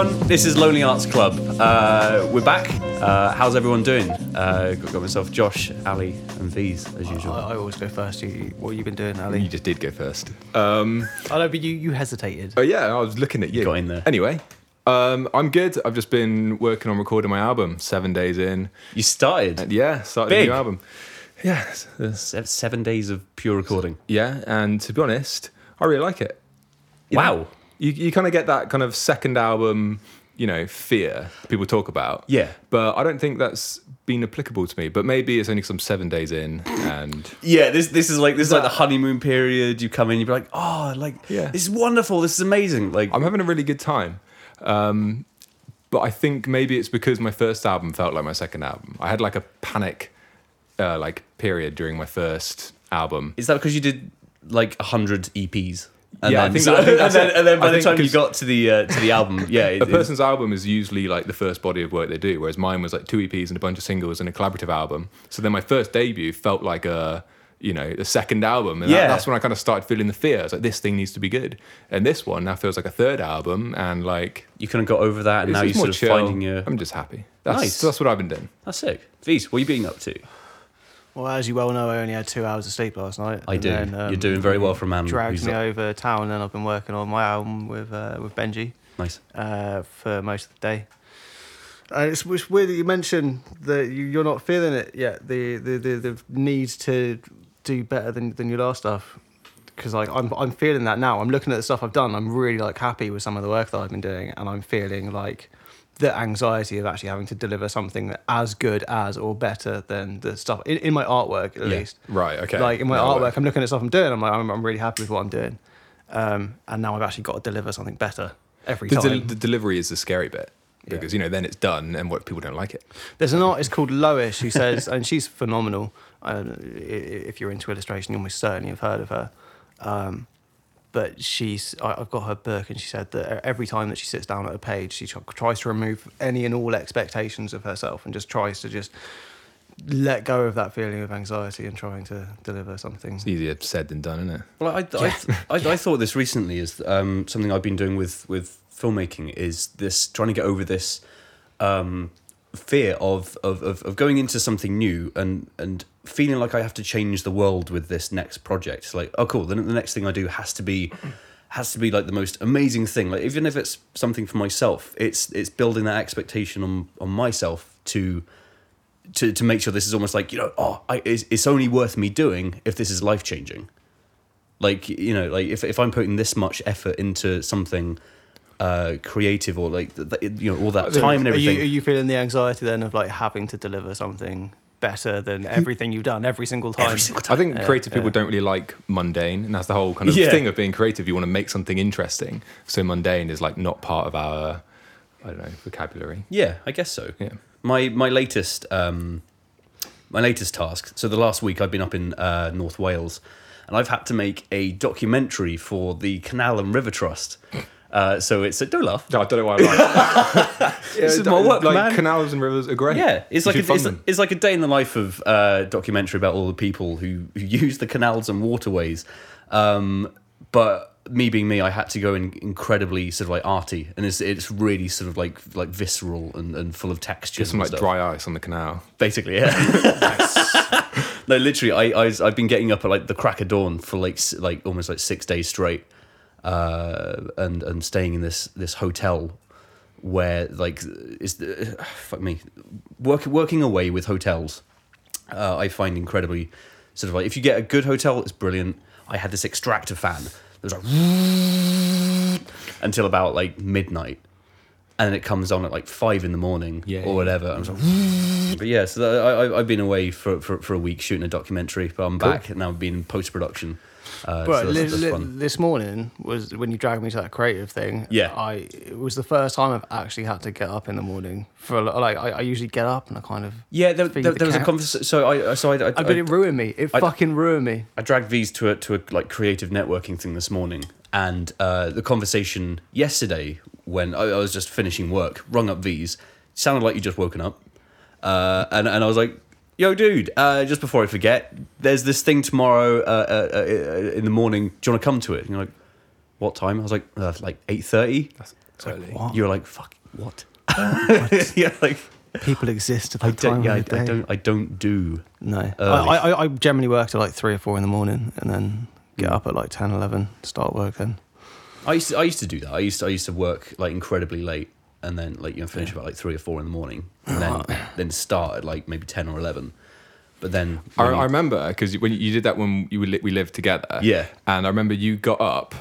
everyone. This is Lonely Arts Club. Uh, we're back. Uh, how's everyone doing? Uh, got, got myself Josh, Ali, and V's as usual. I, I always go first. You, what have you been doing, Ali? You just did go first. Um, I know, but you, you hesitated. oh yeah, I was looking at you. Got in there. Anyway, um, I'm good. I've just been working on recording my album. Seven days in. you started. And yeah, started Big. a new album. Yeah, it's- it's- Se- Seven days of pure recording. yeah, and to be honest, I really like it. You Wow. know, you you kind of get that kind of second album, you know, fear people talk about. Yeah. but I don't think that's been applicable to me. But maybe it's only because I'm seven days in, and Yeah, this this is like this is like the honeymoon period. You come in, you're like, oh, like Yeah. this is wonderful. This is amazing. Like, I'm having a really good time. Um, but I think maybe it's because my first album felt like my second album. I had like a panic, uh, like period during my first album. is that because you did like a hundred EPs? And Yeah, I think so- I think and then, and then I by the think time you got to the uh, to the album, yeah, it, A person's album is usually like the first body of work they do, whereas mine was like two EPs and a bunch of singles and a collaborative album. So then my first debut felt like a, you know, the second album, and that- Yeah. that's when I kind of started feeling the fear. It's like this thing needs to be good, and this one now feels like a third album, and like you kind of got over that, and now you're sort of chill. finding your. I'm just happy. That's Nice. that's what I've been doing. That's sick. V's, what are you being up to? Well, as you well know, I only had two hours of sleep last night. I and do. then, You're doing very well for a man Dragged me up- over town, and I've been working on my album with uh, with Benji Nice. uh, for most of the day. Uh, it's, it's weird that you mentioned that you, you're not feeling it yet. The the, the, the need to do better than, than your last stuff. Because like I'm I'm feeling that now. I'm looking at the stuff I've done. I'm really like happy with some of the work that I've been doing, and I'm feeling like the anxiety of actually having to deliver something as good as or better than the stuff in, in my artwork at Yeah. least. Right. Okay. Like in my Yeah, artwork, I'm looking at stuff I'm doing. I'm like, I'm, I'm really happy with what I'm doing, um, and now I've actually got to deliver something better every the, time. the delivery is the scary bit Yeah. because you know then it's done and what people don't like it. There's an artist called Lois who says, and she's phenomenal. I- if you're into illustration, you almost certainly have heard of her. Um, but she's, I, I've got her book, and she said that every time that she sits down at a page, she tries to remove any and all expectations of herself, and just tries to just let go of that feeling of anxiety and trying to deliver something. It's easier said than done, isn't it? Well, I, I, I, I thought this recently is um, something I've been doing with, with filmmaking is this trying to get over this um, fear of, of, of, of going into something new and, and feeling like I have to change the world with this next project. Like, oh, cool. Then the next thing I do has to be has to be like the most amazing thing. Like even if it's something for myself, it's it's building that expectation on on myself to to to make sure this is almost like you know oh I, it's, it's only worth me doing if this is life changing like you know like if, if i'm putting this much effort into something uh creative or like th- th- you know all that time and Are everything you, are you feeling the anxiety then of like having to deliver something better than everything you've done every single time? every single time I think Yeah, creative people yeah. don't really like mundane, and that's the whole kind of Yeah. thing of being creative. You want to make something interesting, so mundane is like not part of our, I don't know, vocabulary. yeah i guess so Yeah. my my latest um my latest task so the last week i've been up in uh north wales and i've had to make a documentary for the canal and river trust uh so it's a don't laugh No, I don't know why. I'm like, This is my work, like man. canals and rivers are great. Yeah, it's like a, it's, it's like a day in the life of uh, documentary about all the people who, who use the canals and waterways. Um, but me being me, I had to go in incredibly sort of like arty, and it's it's really sort of like like visceral and, and full of texture. Just some like dry ice on the canal. basically. Yeah. no, literally, I, I was- I've been getting up at like the crack of dawn for like like almost like six days straight, uh, and and staying in this this hotel where like is the fuck me work, working away with hotels. Uh, I find incredibly sort of like if you get a good hotel, it's brilliant. I had this extractor fan that was like until about like midnight and then it comes on at like five in the morning Yeah, or yeah. whatever. I'm like, but yeah, so I, I- I've been away for, for, for a week shooting a documentary, but I'm back and now I've been in post production. Uh, But so that's, that's this morning was when you dragged me to that creative thing. Yeah. I it was the first time I've actually had to get up in the morning for like I, I usually get up and I kind of Yeah, there, there, the there was a conversation. So I, so I, I, I, but it ruined me. It fucking ruined me. I dragged these to a to a like creative networking thing this morning, and uh, the conversation yesterday when I, I was just finishing work, rung up V's, sounded like you just woken up, uh, and and I was like, "Yo, dude, uh, just before I forget, there's this thing tomorrow uh, uh, uh, in the morning. Do you want to come to it?" And you're like, "What time?" I was like, uh, "Like 8.30. early. What? You're like, fuck, what? yeah, like People exist at that I time. don't. Yeah, I, of the I don't. I don't do. No, I, early. I, I generally work at like three or four in the morning, and then get Mm. up at like 10, 11, start work then. I used to. I used to do that. I used to. I used to work like incredibly late, and then like you know finish about like three or four in the morning, and then then start at like maybe ten or eleven. But then I, I remember because when you did that when you were li- we lived together. Yeah. And I remember you got up.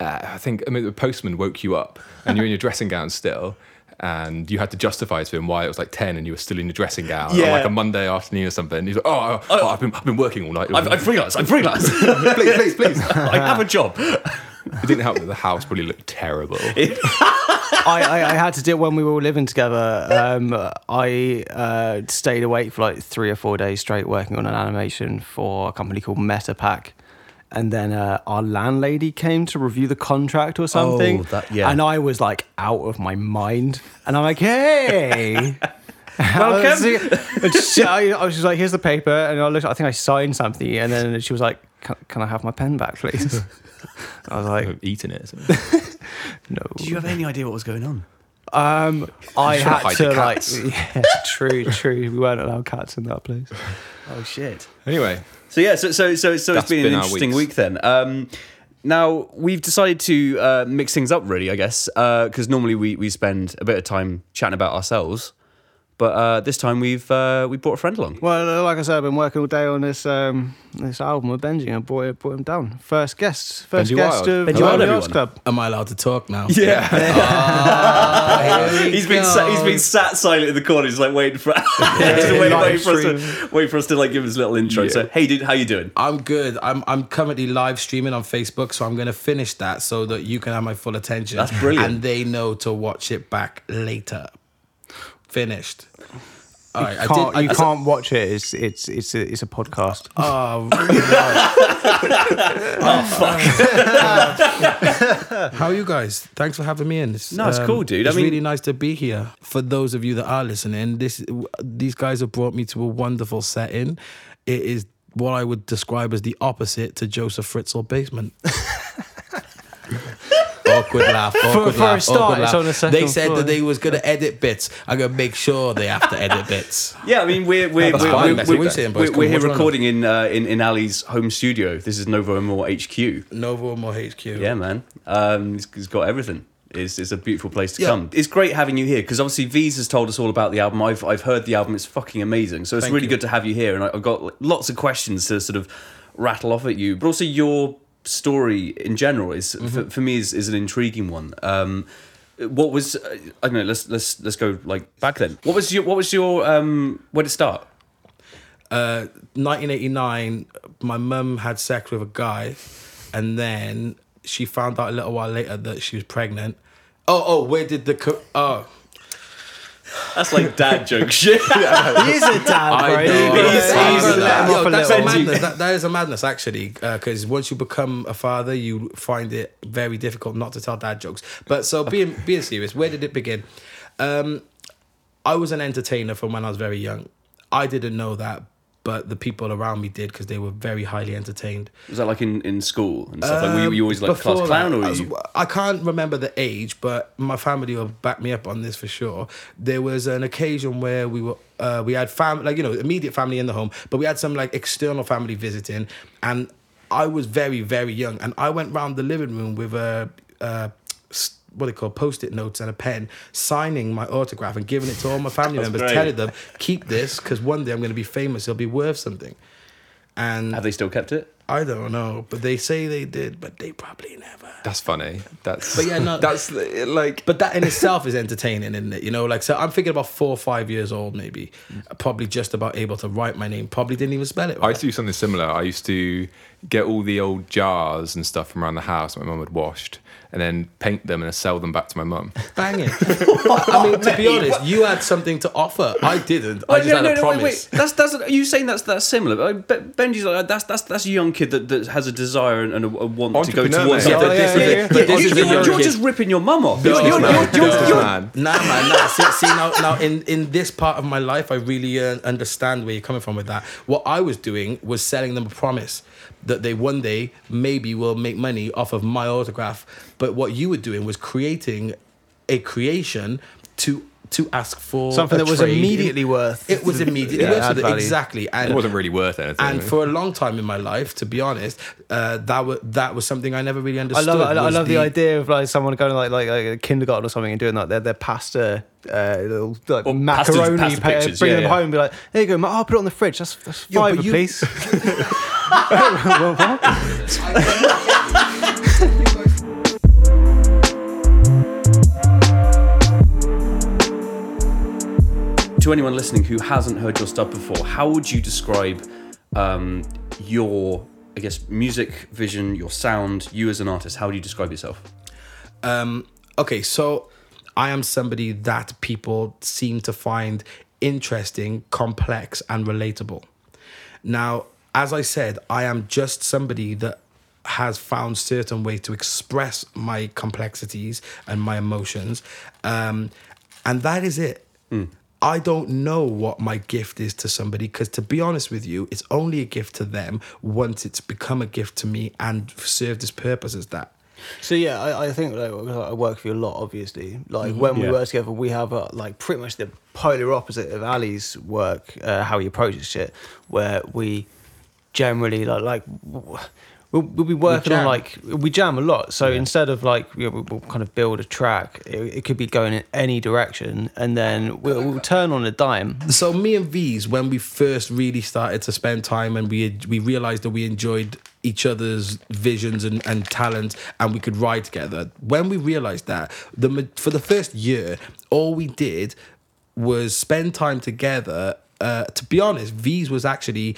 Uh, I think I mean the postman woke you up, and you're in your dressing gown still. And you had to justify to him why it was like ten, and you were still in your dressing gown on like a Monday afternoon or something. He's like, "Oh, oh, oh, I've been I've been working all night. I'm, I'm freelance. I'm freelance. please, please, please." I have a job. It didn't help that the house probably looked terrible. I, I, I had to do it when we were all living together. Um, I uh, stayed awake for like three or four days straight working on an animation for a company called MetaPack. And then uh, our landlady came to review the contract or something. Oh, that- yeah. And I was like out of my mind. And I'm like, hey. Welcome. And she, I, I was just like, here's the paper. And I looked, I think I signed something. And then she was like, can, can I have my pen back, please? I was like, Eating it. No. Did you have any idea what was going on? Um, I Trying to had hide to the like, yeah, true, true. We weren't allowed cats in that place. Oh shit. Anyway, So yeah, so so so so it's been, been an interesting weeks. week then. Um, now we've decided to uh, mix things up, really, I guess, because normally we we spend a bit of time chatting about ourselves, but uh, this time we've uh, we brought a friend along. Well, like I said, I've been working all day on this um this album with Benji. I brought it, brought him down. First guest, first Benji guest Wild. of Benji the Wild, Club. Am I allowed to talk now? Yeah, Ah, here we he's been sat, he's been sat silent in the corner, just like waiting for just wait, live wait for us to stream. wait for us to like give his little intro. Yeah. So hey, dude, how you doing? I'm good. I'm I'm currently live streaming on Facebook, so I'm gonna finish that so that you can have my full attention. That's brilliant. And they know to watch it back later. Finished. All right, You can't, I you did. can't watch it. It's it's it's a, it's a podcast. Oh, oh, fuck! How are you guys? Thanks for having me in. It's, No, it's um, cool, dude. I It's mean- really nice to be here. For those of you that are listening, this these guys have brought me to a wonderful setting. It is what I would describe as the opposite to Josef Fritzl basement. awkward laugh. Awkward for a laugh. start, awkward it's laugh. on the second They said floor. that they was gonna edit bits. I'm gonna make sure they have to edit bits. Yeah, I mean we're we're That's we're, we're, we're, we're saying, boys. we're, we're here recording in uh, in in Ali's home studio. This is Novo More HQ. Novo more HQ. Yeah, man. Um, he's, he's got everything. It's, it's a beautiful place to Yeah. come. It's great having you here because obviously V's has told us all about the album. I've I've heard the album. It's fucking amazing. So it's Thank really you. good to have you here, and I- I've got lots of questions to sort of rattle off at you. But also your story in general is Mm-hmm. for, for me is, is an intriguing one. Um, what was uh, I don't know. Let's let's let's go like back then. What was your what was your um where did it start? uh, 1989, my mum had sex with a guy, and then she found out a little while later that she was pregnant. Oh, oh, where did the co- oh? That's like dad joke shit. he is a dad, I bro. know. He's- he's- you gotta let him Yo, off a that's a little. madness. That, that is a madness, actually, because once you become a father, you find it very difficult not to tell dad jokes. But so being being serious, where did it begin? Um, I was an entertainer from when I was very young. I didn't know that, but the people around me did because they were very highly entertained. Was that like in, in school and stuff? like were you, were you always like class Um, clown that, or I, was- you? I can't remember the age, but my family will back me up on this for sure. There was an occasion where we were uh, we had fam like you know immediate family in the home, but we had some like external family visiting, and I was very very young, and I went round the living room with a. Uh, what they call post-it notes and a pen, signing my autograph and giving it to all my family members, great. telling them, "Keep this, because one day I'm going to be famous. It'll be worth something." And Have they still kept it? I don't know, but they say they did, but they probably never. that's funny. That's But yeah, no- that's like But that in itself is entertaining, isn't it? You know, like so I'm thinking about four or five years old, maybe, probably just about able to write my name. Probably didn't even spell it. I Right. used to do something similar. I used to get all the old jars and stuff from around the house my mum had washed and then paint them and sell them back to my mum. Bang it. I mean, to be honest, you had something to offer. I didn't. I just had a promise. That's that's are you saying that's that's similar? Benji's like that's that's that's a young kid that, that has a desire and a, a want to go Entrepreneur, towards. Yeah, something. but this yeah, is yeah, yeah. but you, is a you, young you're just ripping your mum off. You're, you're, Businessman. you're, you're, you're, Businessman. Nah, man, nah. See, see now, now in, in this part of my life, I really uh, understand where you're coming from with that. What I was doing was selling them a promise that they one day maybe will make money off of my autograph. But what you were doing was creating a creation to to ask for Something that was trade. immediately worth. It was immediately Yeah, worth add something. value. exactly, and It wasn't really worth anything. and for a long time in my life, to be honest, uh, that was that was something I never really understood. I understood. love, I, I love the, idea of like someone going like like, like a kindergarten or something and doing like their their pasta, uh, little like Well, macaroni, pasta- pasta pa- pictures, bring yeah, them yeah. home, and be like, there you go, I'll put it on the fridge. That's that's Yeah, five but a you- to anyone listening who hasn't heard your stuff before, how would you describe um, your, I guess, music vision, your sound, you as an artist? How would you describe yourself? Um, okay, so I am somebody that people seem to find interesting, complex, and relatable. Now, as I said, I am just somebody that has found certain ways to express my complexities and my emotions, um, and that is it. I don't know what my gift is to somebody because, to be honest with you, it's only a gift to them once it's become a gift to me and served its purpose as that. So yeah, I, I think like, I work with you a lot. Obviously, like when we Yeah. work together, we have uh, like pretty much the polar opposite of Ali's work, uh, how he approaches shit. Where we generally like like w- we'll, we'll be working on like we jam a lot. So instead of like you know, we'll, we'll kind of build a track, it, it could be going in any direction, and then we'll, we'll turn on a dime. So me and V's, when we first really started to spend time and we we realized that we enjoyed each other's visions and, and talents and we could ride together. When we realized that, the for the first year, all we did was spend time together. Uh, to be honest, V's was actually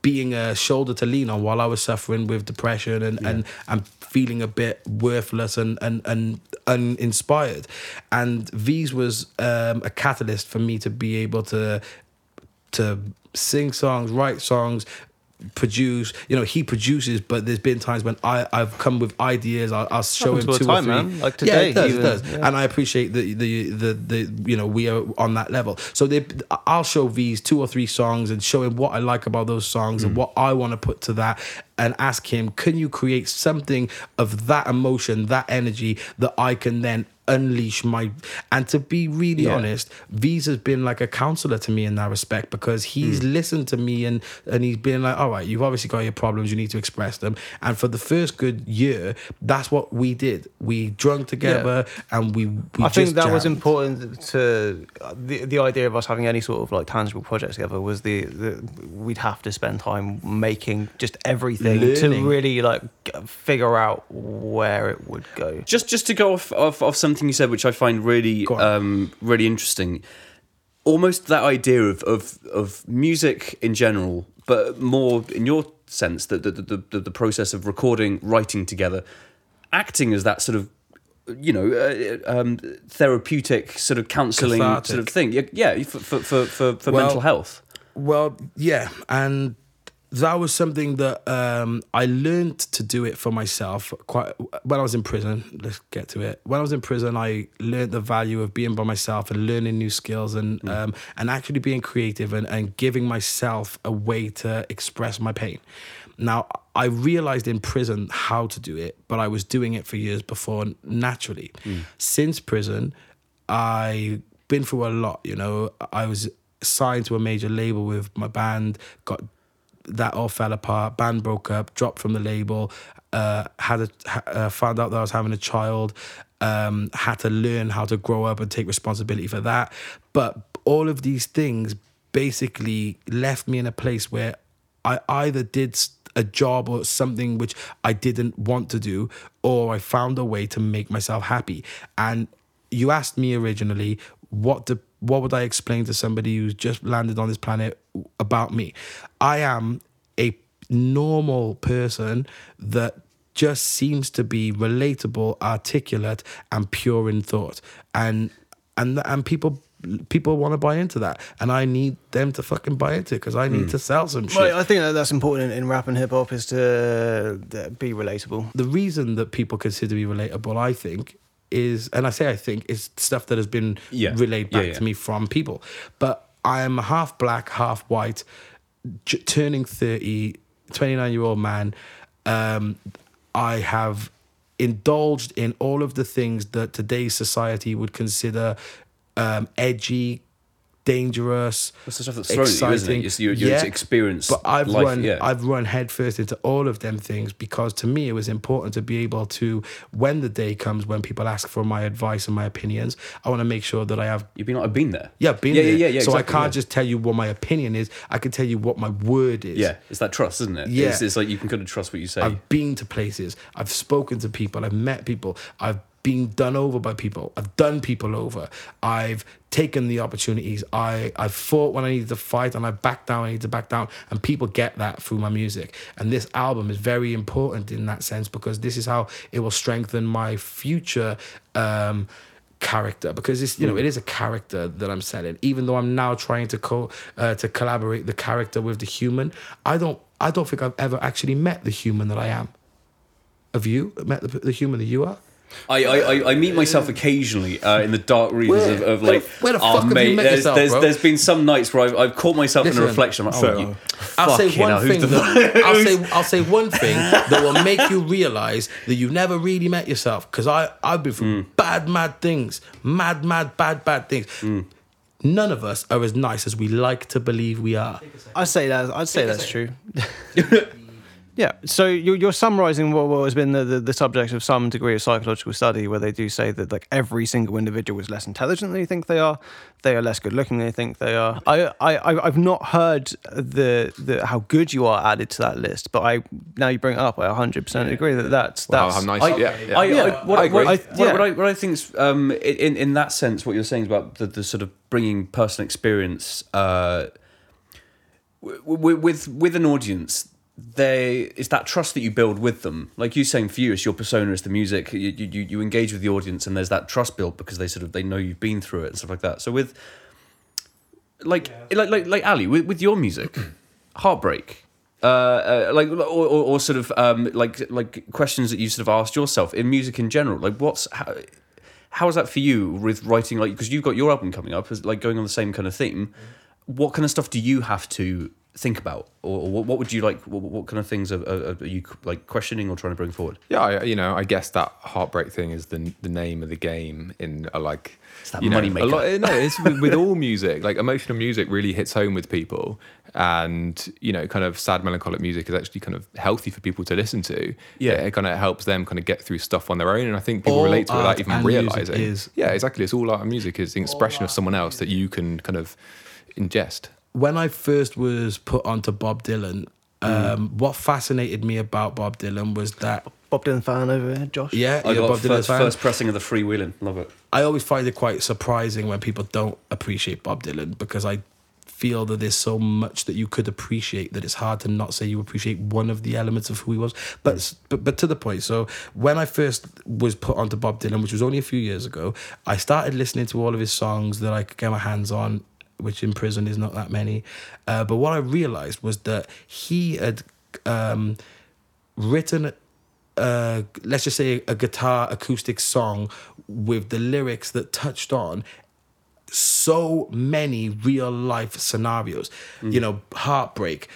being a shoulder to lean on while I was suffering with depression and and, and feeling a bit worthless and and and uninspired. And V's was um, a catalyst for me to be able to to sing songs, write songs, produce. You know, he produces, but there's been times when I I've come with ideas. I'll, I'll show him two time, or three. man. Like yeah, today it does, even, it does. yeah. And I appreciate the, the the the you know we are on that level. So they, I'll show these two or three songs and show him what I like about those songs Mm. and what I want to put to that. And ask him, can you create something of that emotion, that energy that I can then unleash my and to be really Yeah. honest V's has been like a counselor to me in that respect because he's Hmm. listened to me and and he's been like all right you've obviously got your problems you need to express them and for the first good year that's what we did we drunk together and we, we I think that was important to the the idea of us having any sort of like tangible project together was the, the we'd have to spend time making just everything Learning. to really like figure out where it would go. Just just to go off off, off something you said, which I find really um, really interesting. Almost that idea of, of of music in general, but more in your sense that the the, the the process of recording, writing together, acting as that sort of you know uh, um, therapeutic sort of counselling sort of thing. Yeah, yeah for for for for, for Well, mental health. Well, yeah, and that was something that um, I learned to do it for myself. Quite when I was in prison. Let's get to it. When I was in prison, I learned the value of being by myself and learning new skills and um, and actually being creative and, and giving myself a way to express my pain. Now I realized in prison how to do it, but I was doing it for years before naturally. Since prison, I've been through a lot. You know, I was signed to a major label with my band. Got that all fell apart. Band broke up. Dropped from the label. Uh, had a uh, found out that I was having a child. Um, had to learn how to grow up and take responsibility for that. But all of these things basically left me in a place where I either did a job or something which I didn't want to do, or I found a way to make myself happy. And you asked me originally, what the what would I explain to somebody who's just landed on this planet about me? I am a normal person that just seems to be relatable, articulate, and pure in thought. And and and people people want to buy into that, and I need them to fucking buy into it because I need to sell some shit. Well, I think that that's important in, in rap and hip hop is to uh, be relatable. the reason that people consider me relatable, I think, is, and I say I think, is stuff that has been Yeah. relayed back yeah. to me from people. But I am a half black, half white, j- turning 30, 29 year old man. Um, I have indulged in all of the things that today's society would consider um, edgy, dangerous. That's the stuff that's thrown at you, isn't it? It's your, your Yeah, experience. But I've life, run, yeah. I've run headfirst into all of them things because to me it was important to be able to, when the day comes when people ask for my advice and my opinions, I want to make sure that I have You've been I've been there. yeah, been yeah, there. yeah, yeah, yeah. so I can't yeah. just tell you what my opinion is. I can tell you what my word is. Yeah, it's that trust, isn't it? Yeah. It's, it's like you can kind of trust what you say. I've been to places. I've spoken to people. I've met people. I've been done over by people. I've done people over. I've taken the opportunities. I I've fought when I needed to fight, and I backed down. I need to back down, and people get that through my music. And this album is very important in that sense because this is how it will strengthen my future. Um, character because it's you know it is a character that I'm selling even though I'm now trying to co uh, to collaborate the character with the human I don't I don't think I've ever actually met the human that I am have you met the, the human that you are I, I, I- I meet myself occasionally uh, in the dark regions Where- of, of where like, the- where the oh, fuck have you mate, met there's, yourself, there's, bro? there's been some nights where I've, I've caught myself in Listen, a reflection. I'm like, oh, you I'll say fucking one hell, thing the- that, I'll say I'll say one thing that will make you realize that you've never really met yourself because I I've been through bad mad things mad mad bad bad things none of us are as nice as we like to believe we are I'd say that. I'd say that's true. yeah. So you're, you're summarising what, what has been the, the, the subject of some degree of psychological study, where they do say that like every single individual is less intelligent than they think they are, they are less good looking than they think they are. I, I I- I've not heard the the how good you are added to that list, but I now you bring it up, I 100 percent agree that that's Wow, that's how nice. I, yeah, yeah. I, Yeah, I, what, I agree. What, I, I- what, yeah. what I, what I think is, um, in, in that sense, what you're saying is about the, the sort of bringing personal experience uh, w- w- with with an audience. They it's that trust that you build with them. Like you saying, for you, it's your persona, it's the music. You, you you engage with the audience, and there's that trust built because they sort of they know you've been through it and stuff like that. So with like like like like Ali with, with your music, heartbreak. Uh, uh, like or, or, or sort of um, like like questions that you sort of asked yourself in music in general. Like what's how, how is that for you with writing? Like because you've got your album coming up, like going on the same kind of theme. What kind of stuff do you have to think about, or, or what, what would you like? What, what kind of things are, are, are you like questioning or trying to bring forward? Yeah, I, you know, I guess that heartbreak thing is the the name of the game in a like. It's that you know, money a maker. lot- no, it's with, with all music. Like emotional music really hits home with people, and you know, kind of sad melancholic music is actually kind of healthy for people to listen to. Yeah. it kind of helps them kind of get through stuff on their own, and I think people All relate to it art without even realizing. is- Yeah, exactly. It's all art and music is the expression of someone else that you can kind of ingest. When I first was put onto Bob Dylan um, what fascinated me about Bob Dylan was that Bob Dylan fan over here, Josh. yeah, I you're a got Bob Dylan first, fan. first pressing of the freewheeling. Love it. I always find it quite surprising when people don't appreciate Bob Dylan because I feel that there's so much that you could appreciate that it's hard to not say you appreciate one of the elements of who he was. But but, but to the point. So when I first was put onto Bob Dylan, which was only a few years ago, I started listening to all of his songs that I could get my hands on. Which in prison is not that many, uh, but what I realized was that he had um, written uh, let's just say a guitar acoustic song with the lyrics that touched on so many real life scenarios. You know heartbreak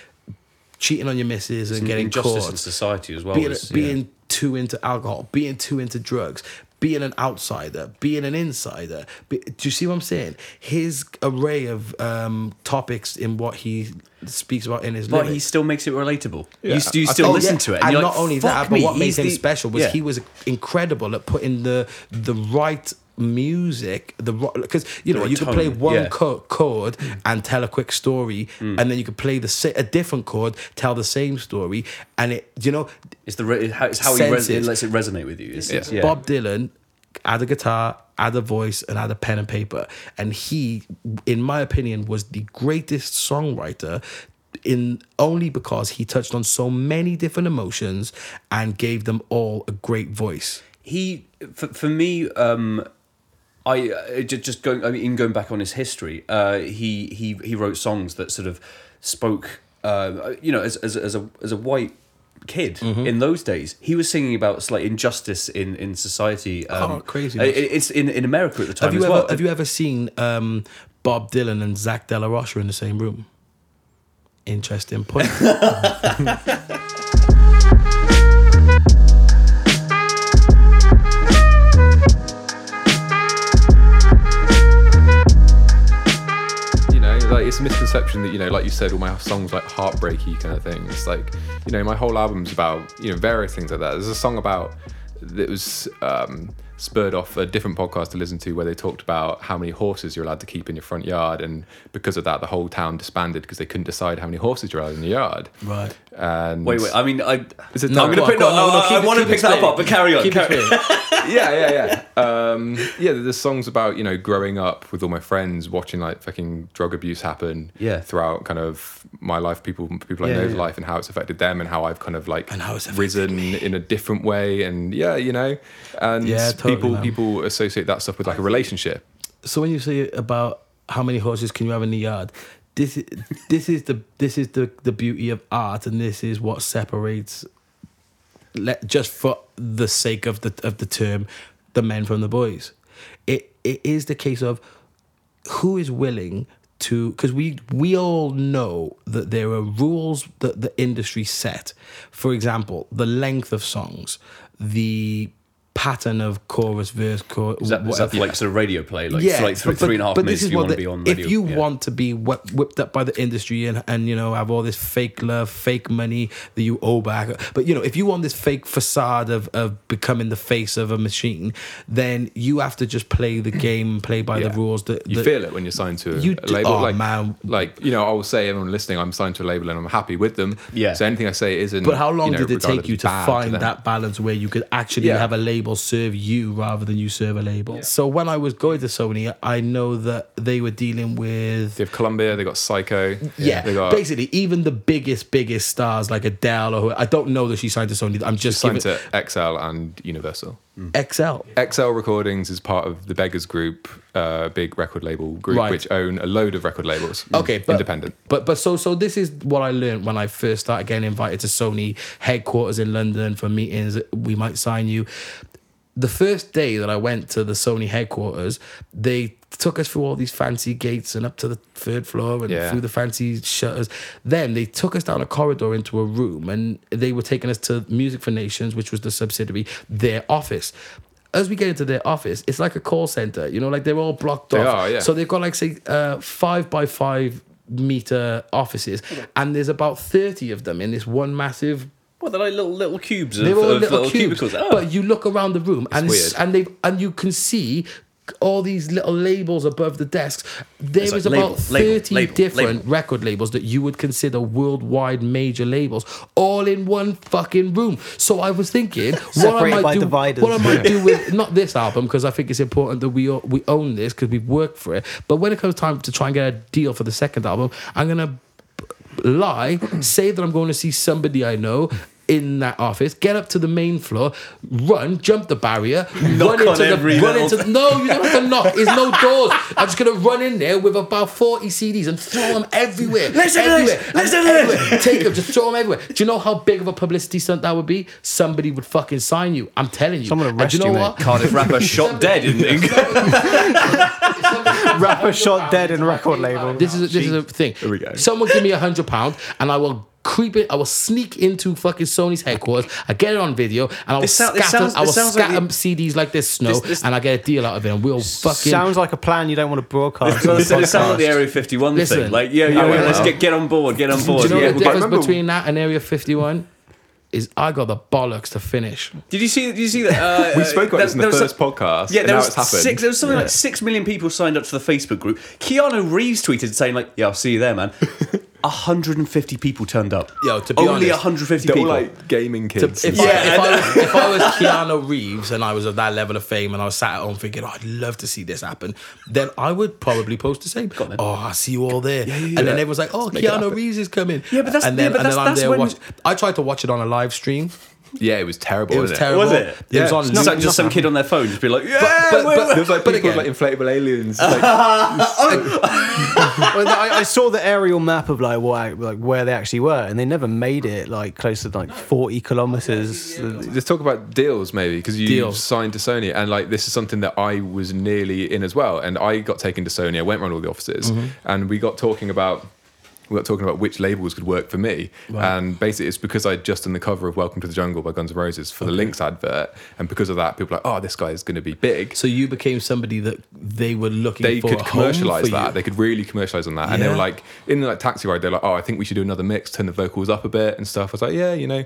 cheating on your missus and getting injustice caught in society as well. being, is- being too into alcohol, being too into drugs, being an outsider, being an insider. Be, do you see what I'm saying? His array of um, topics in what he speaks about in his But lyrics. he still makes it relatable. Yeah. You, you still think- listen yeah, to it, and, you're not like, only "Fuck that, but me, what made he's him the-" special was Yeah. he was incredible at putting the the right music the because you know you could play one yeah. co- chord and tell a quick story and then you could play the a different chord tell the same story and it you know It's the it's how, it's how res- it lets it resonate with you. It's- yeah. Bob Dylan add a guitar, add a voice, and add a pen and paper. And he, in my opinion, was the greatest songwriter in only because he touched on so many different emotions and gave them all a great voice. he for, for me um i uh, ju- just going i mean going back on his history uh he he he wrote songs that sort of spoke uh you know as as, as a as a white kid Mm-hmm. in those days he was singing about like injustice in in society um Oh, craziness. it- it's in in america at the time Have you as ever well have you ever seen um, Bob Dylan and Zach De La Rocha in the same room? Interesting point. it's a misconception that you know, like you said, all my songs like heartbreaky kind of thing. It's like you know, my whole album's about you know various things like that. There's a song about that was um, spurred off a different podcast to listen to where they talked about how many horses you're allowed to keep in your front yard, and because of that, the whole town disbanded because they couldn't decide how many horses you're allowed in the yard. Right. And Wait, wait. I mean, I. Is it I'm going to Go on, pick. No, on, no, no, I, keep it- want to pick that explaining. up, but carry on. Keep carry- explaining. yeah, yeah, yeah. Um, yeah, there's songs about you know growing up with all my friends, watching like fucking drug abuse happen. Yeah. Throughout kind of my life, people people I Yeah, know's yeah. life, and how it's affected them, and how I've kind of like And how it's affected risen in a different way, and yeah, you know, and Yeah, totally, people man. people associate that stuff with like a relationship. So when you say about how many horses can you have in the yard, this is this is the this is the the beauty of art, and this is what separates. Let just for the sake of the of the term, the men from the boys. It it is the case of who is willing to because we we all know that there are rules that the industry set for example the length of songs the pattern of chorus verse chorus Is that, is that for like sort of radio play? Like, yeah, for like three, but- but- three and a half but minutes this is you what want to be on If you yeah. want to be whip, whipped up by the industry and, and you know have all this fake love, fake money that you owe back, but you know if you want this fake facade of, of becoming the face of a machine, then you have to just play the game, play by Yeah. the rules. That, You feel it when you're signed to a, You a do- label. oh, like, man. like you know, I will say everyone listening, I'm signed to a label and I'm happy with them. Yeah. So anything I say isn't. But how long you know, did it take you to find them. that balance where you could actually Yeah. have a label serve you rather than you serve a label? So when I was going to Sony, I know that they were dealing with They have Columbia. They got Syco. Yeah, They got basically, even the biggest, biggest stars like Adele or who, I don't know that she signed to Sony. I'm just signed giving to XL and Universal. XL. XL Recordings is part of the Beggars Group, uh, big record label group, Right. which own a load of record labels. Okay, but, independent. But but so so this is what I learned when I first started getting invited to Sony headquarters in London for meetings. We might sign you. The first day that I went to the Sony headquarters, they took us through all these fancy gates and up to the third floor and Yeah. through the fancy shutters. Then they took us down a corridor into a room and they were taking us to Music for Nations, which was the subsidiary, their office. As we get into their office, it's like a call center, you know, like they're all blocked They off. are, yeah. So they've got like say uh, five by five meter offices, and there's about thirty of them in this one massive. Well, they're like little little cubes of, They're all of little, little, cubes, cubicles. Oh. but you look around the room and weird. and they and you can see all these little labels above the desks. There It's is like about label, label, thirty label, different label. record labels that you would consider worldwide major labels, all in one fucking room. So I was thinking, what I Separated might by do, dividers. what I might do with not this album because I think it's important that we we own this because we've worked for it. But when it comes time to try and get a deal for the second album, I'm gonna lie, say that I'm going to see somebody I know in that office, get up to the main floor, run, jump the barrier, Knock run on into the every run little- into no, you don't have to knock. There's no doors. I'm just gonna run in there with about 40 CDs and throw them everywhere. Listen to this, and listen to everywhere. Take them, just throw them everywhere. Do you know how big of a publicity stunt that would be? Somebody would fucking sign you. I'm telling you. Someone would And do arrest you know you, what? Cardiff rapper shot dead in, in Rapper shot dead in record label. This is a, this is a thing. Here we go. Someone give me a hundred pound, and I will creep it. I will sneak into fucking Sony's headquarters. I get it on video, and I will This sound- this scatter. sounds- I will this sounds like scatter the- CDs like this snow, This- this- and I get a deal out of it. And we'll fucking. Sounds like a plan you don't want to broadcast. So this it sounds like the. Area 51 Listen. thing. Like, yeah, yeah, Oh, yeah, yeah. let's get get on board, get on board. do board. you know yeah, the we'll- difference remember- between that and Area Fifty One? Is I got the bollocks to finish. Did you see? Did you see that? Uh, We spoke about there- this in there the was first some- podcast. Yeah, and there now was it's happened. six. There was something like six million people signed up to the Facebook group. Keanu Reeves tweeted saying like, "Yeah, I'll see you there, man." 150 people turned up. Yo, to be only honest, 150 They're all people. like gaming To- kids. if, Yeah, I, if, I was, if I was Keanu Reeves and I was of that level of fame and I was sat at home thinking, oh, I'd love to see this happen, then I would probably post the same. Oh, I see you all there. yeah, and yeah. then everyone's like, oh, make it Keanu. Reeves is coming. Yeah, but that's- and then, yeah, but and then that's- I'm that's there when- watch- I tried to watch it on a live stream. Yeah, it was terrible. It was wasn't terrible. Was it? It was on It's like just some kid on their phone, just be like, "Yeah, but- wait, but- wait." There was like But people again- with like inflatable aliens. Like, Well, I, I saw the aerial map of like what, like where they actually were, and they never made it like close to like forty kilometers. let's talk about deals maybe because you Deals. signed to Sony and like this is something that I was nearly in as well and I got taken to Sony I went around all the offices Mm-hmm. and we got talking about we got talking about which labels could work for me, Right. and basically it's because I'd just done the cover of Welcome to the Jungle by Guns N' Roses for the Lynx advert, and because of that, people were like, oh, this guy is going to be big. So you became somebody that they were looking they for. could commercialize that. you. They could really commercialize on that. And they were like, in the like taxi ride, they're like, oh, I think we should do another mix, turn the vocals up a bit and stuff. I was like, yeah, you know,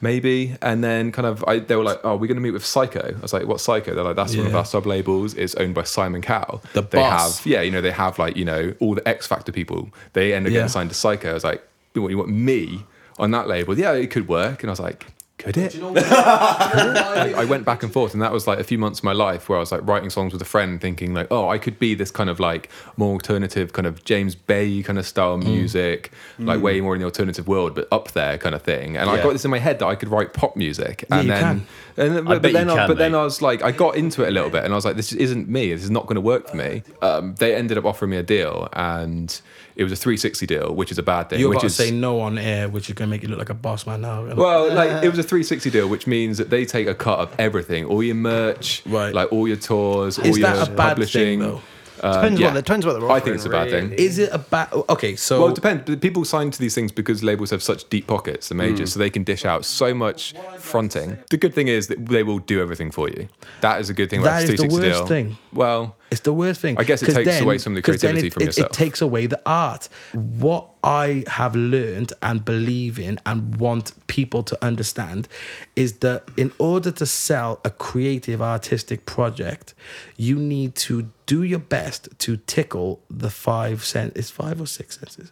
maybe. And then kind of, I, they were like, oh, we're going to meet with Syco. I was like, what's Syco? They're like, that's one of our sub labels. It's owned by Simon Cowell. The they boss. have, yeah, you know, they have like, you know, all the X Factor people. They end up Yeah. getting signed to Syco. I was like, you want, you want me on that label? Yeah, it could work. And I was like, could it? I, I went back and forth, and that was like a few months of my life where I was like writing songs with a friend, thinking like, oh, I could be this kind of like more alternative, kind of James Bay kind of style Mm. music, like way more in the alternative world, but up there kind of thing. And I got this in my head that I could write pop music, Yeah, and you then. can. And then, but, bet but then, I, can, but then. I was like, I got into it a little bit, and I was like, this isn't me. This is not going to work for me. Um, they ended up offering me a deal, and it was a 360 deal, which is a bad thing. You're which about is, to say no on air, which is going to make you look like a boss man now. well, like it was a 360 deal, which means that they take a cut of everything, all your merch, Right. like all your tours, all Is your that a bad publishing. thing, though? Uh, Depends yeah. what the- depends what they're I think it's a bad offering, thing. Is it a bad? Okay, so Well, it depends. People sign to these things because labels have such deep pockets, the majors, Mm. so they can dish out so much fronting. The good thing is that they will do everything for you. That is a good thing about That this is the worst deal. thing. Well, It's the worst thing. I guess it takes away some of the 'cause then creativity it, from it- yourself. It takes away the art. What I have learned and believe in and want people to understand is that in order to sell a creative artistic project, you need to do your best to tickle the five sense. Is five or six senses?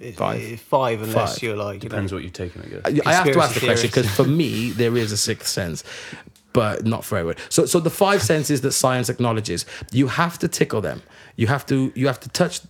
Five. Five, five unless Five. you're like, you know, Depends what you've taken, I guess. I have to ask the question because for me there is a sixth sense, but not for everyone. So, so the five senses that science acknowledges, you have to tickle them. You have to you have to touch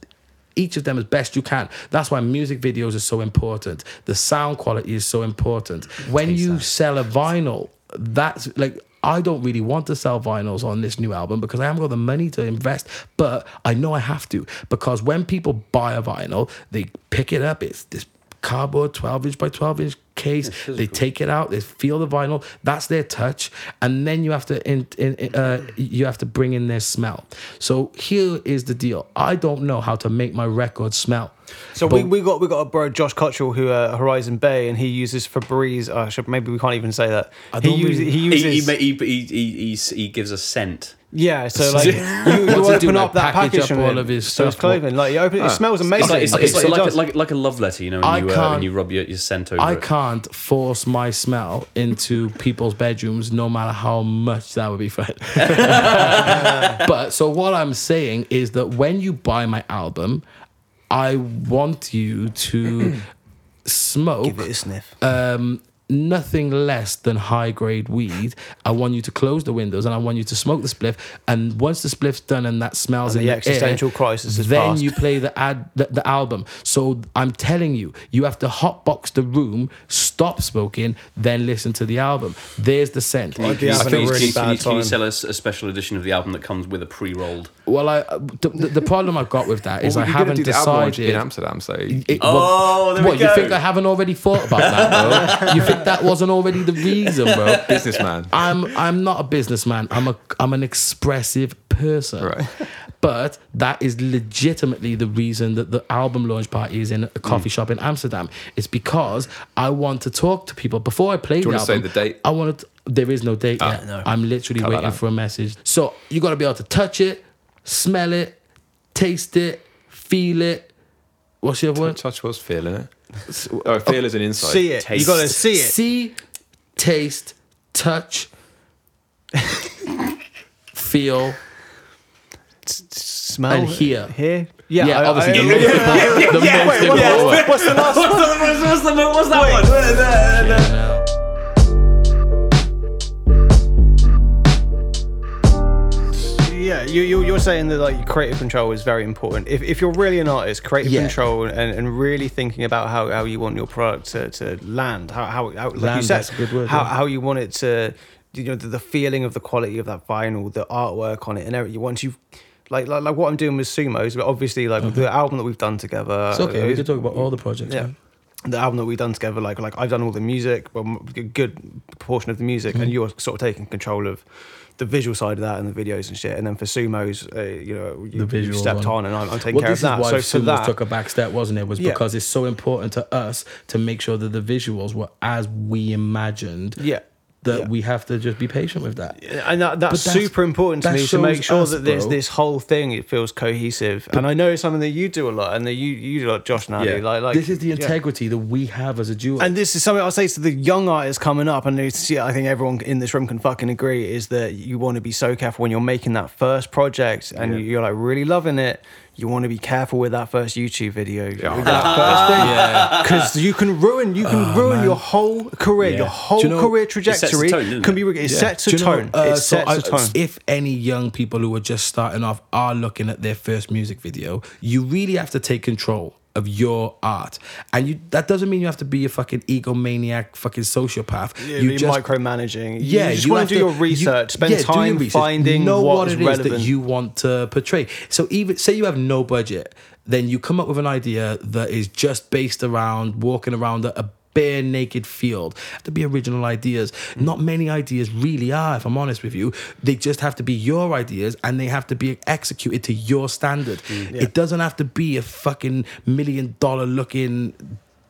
each of them as best you can. That's why music videos are so important. The sound quality is so important. When you sell a vinyl, that's like. I don't really want to sell vinyls on this new album because I haven't got the money to invest, but I know I have to because when people buy a vinyl, they pick it up. It's this cardboard 12 inch by 12 inch case they take it out they feel the vinyl that's their touch and then you have to in, in, uh, you have to bring in their smell so here is the deal i don't know how to make my record smell So But- we, we got we got a bro Josh Cottrell who uh, Horizon Bay and he uses Febreze. Uh, should, maybe we can't even say that. I He don't uses really- he He, uses he, he, he, he, he, he gives a scent. Yeah. So like you, you What's he do, open like, up that package package up all of his so his stuff? clothing like you open it, it smells amazing. It's like, it's, Like, it's it like, does. like, like a love letter, you know, when, I you, uh, when can't- you rub your, your scent over I it. can't force my smell into people's bedrooms, no matter how much that would be fun. but so what I'm saying is that when you buy my album, I want you to smoke Give it a sniff. um, nothing less than high grade weed. I want you to close the windows and I want you to smoke the spliff. And once the spliff's done and that smells And in the the existential air, crisis is then past. you play the ad the, the album. So I'm telling you, you have to hotbox the room, stop smoking, then listen to the album. There's the scent. I'd be I having think a you- can, you- can you, can you sell us a special edition of the album that comes with a pre-rolled? Well, I the, the, the problem I've got with that is Well, I haven't do the album decided. in Amsterdam, so It- Oh, what, there we what, you think I haven't already thought about that, bro? you think that wasn't already the reason, bro? businessman. I'm I'm not a businessman. I'm a I'm an expressive person. Right. But that is legitimately the reason that the album launch party is in a coffee shop in Amsterdam. It's because I want to talk to people before I play Do you the wanna say album. the date? I want to. There is no date Ah, yet. no. I'm literally Cut waiting for a message. So you got to be able to touch it, smell it, taste it, feel it. What's your word? Touch was feeling it. Oh, oh, feel is an insight. see it. You got to see it. See, taste, touch, feel, Smell and hear. Hear. Yeah. Yeah, I- obviously I- the most important. The Yeah, most wait, what's, important one. what's, what's the last one? what's, the, what's that one? You you, you you're saying that like creative control is very important. If, if you're really an artist, creative Yeah. control and, and really thinking about how, how you want your product to, to land, how, how, how like you said, that's a good word, how, yeah. how you want it to, you know, the, the feeling of the quality of that vinyl, the artwork on it, and everything. Once you've like, like like what I'm doing with Sumos, but obviously like the album that we've done together. It's okay. We can talk about all the projects. Yeah. man. The album that we've done together, like like I've done all the music, well, m- a good portion of the music, Mm-hmm. and you're sort of taking control of the visual side of that and the videos and shit. And then for Sumo's, uh, you know, you, The you stepped one. on, and I'm, I'm taking Well, care of that. why so for Sumo that, took a back step, wasn't it? Was Yeah. because it's so important to us to make sure that the visuals were as we imagined. yeah. That yeah. we have to just be patient with that. and that, that's, that's- super important to me to make sure us, that this bro. this whole thing it feels cohesive. and I know it's something that you do a lot, and that you you do a lot, Josh and Ali. Yeah. Like, like this is the yeah. integrity that we have as a duo. And this is something I'll say to the young artists coming up, and it's, yeah, I think everyone in this room can fucking agree, is that you want to be so careful when you're making that first project and Yeah. you're like really loving it. You want to be careful with that first YouTube video, Yeah. with that first thing, yeah. because you can ruin you can ruin man. your whole career, Yeah. your whole you know- career trajectory tone, doesn't can it? be it Yeah. sets a Do you know, tone. uh, it so sets I- a tone. If any young people who are just starting off are looking at their first music video, you really have to take control of your art, and you that doesn't mean you have to be a fucking egomaniac, fucking sociopath. Yeah, you just micromanaging. yeah, you just want to do your research, spend yeah, time research, finding know what it is relevant. that you want to portray. So even say you have no budget, then you come up with an idea that is just based around walking around a, a bare naked field. Have to be original ideas. Not many ideas really are, if I'm honest with you. They just have to be your ideas and they have to be executed to your standard. It doesn't have to be a fucking million dollar looking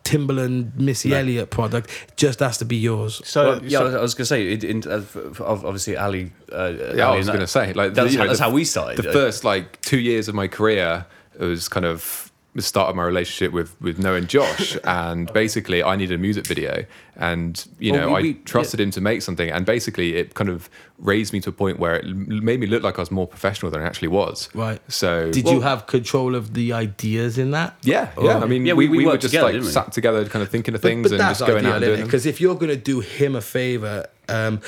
Timberland Missy Elliott product. It just has to be yours. so Well, yeah, I so- was, I was gonna say, it, in, uh, f- f- obviously, Ali. Uh, Yeah, Ali I was going to say, like, that's, you know, how, that's the- how we started. the first like two years of my career it was kind of the start of my relationship with with Noah and Josh, and basically I needed a music video, and you Well, know we- we- I trusted him to make something, and basically it kind of raised me to a point where it made me look like I was more professional than I actually was. Right. So Did you have control of the ideas in that? Yeah, yeah. I mean, Yeah, we, we- we we, were just together, like we? sat together, kind of thinking of things and just going out and doing them. Because if you're going to do him a favor, um,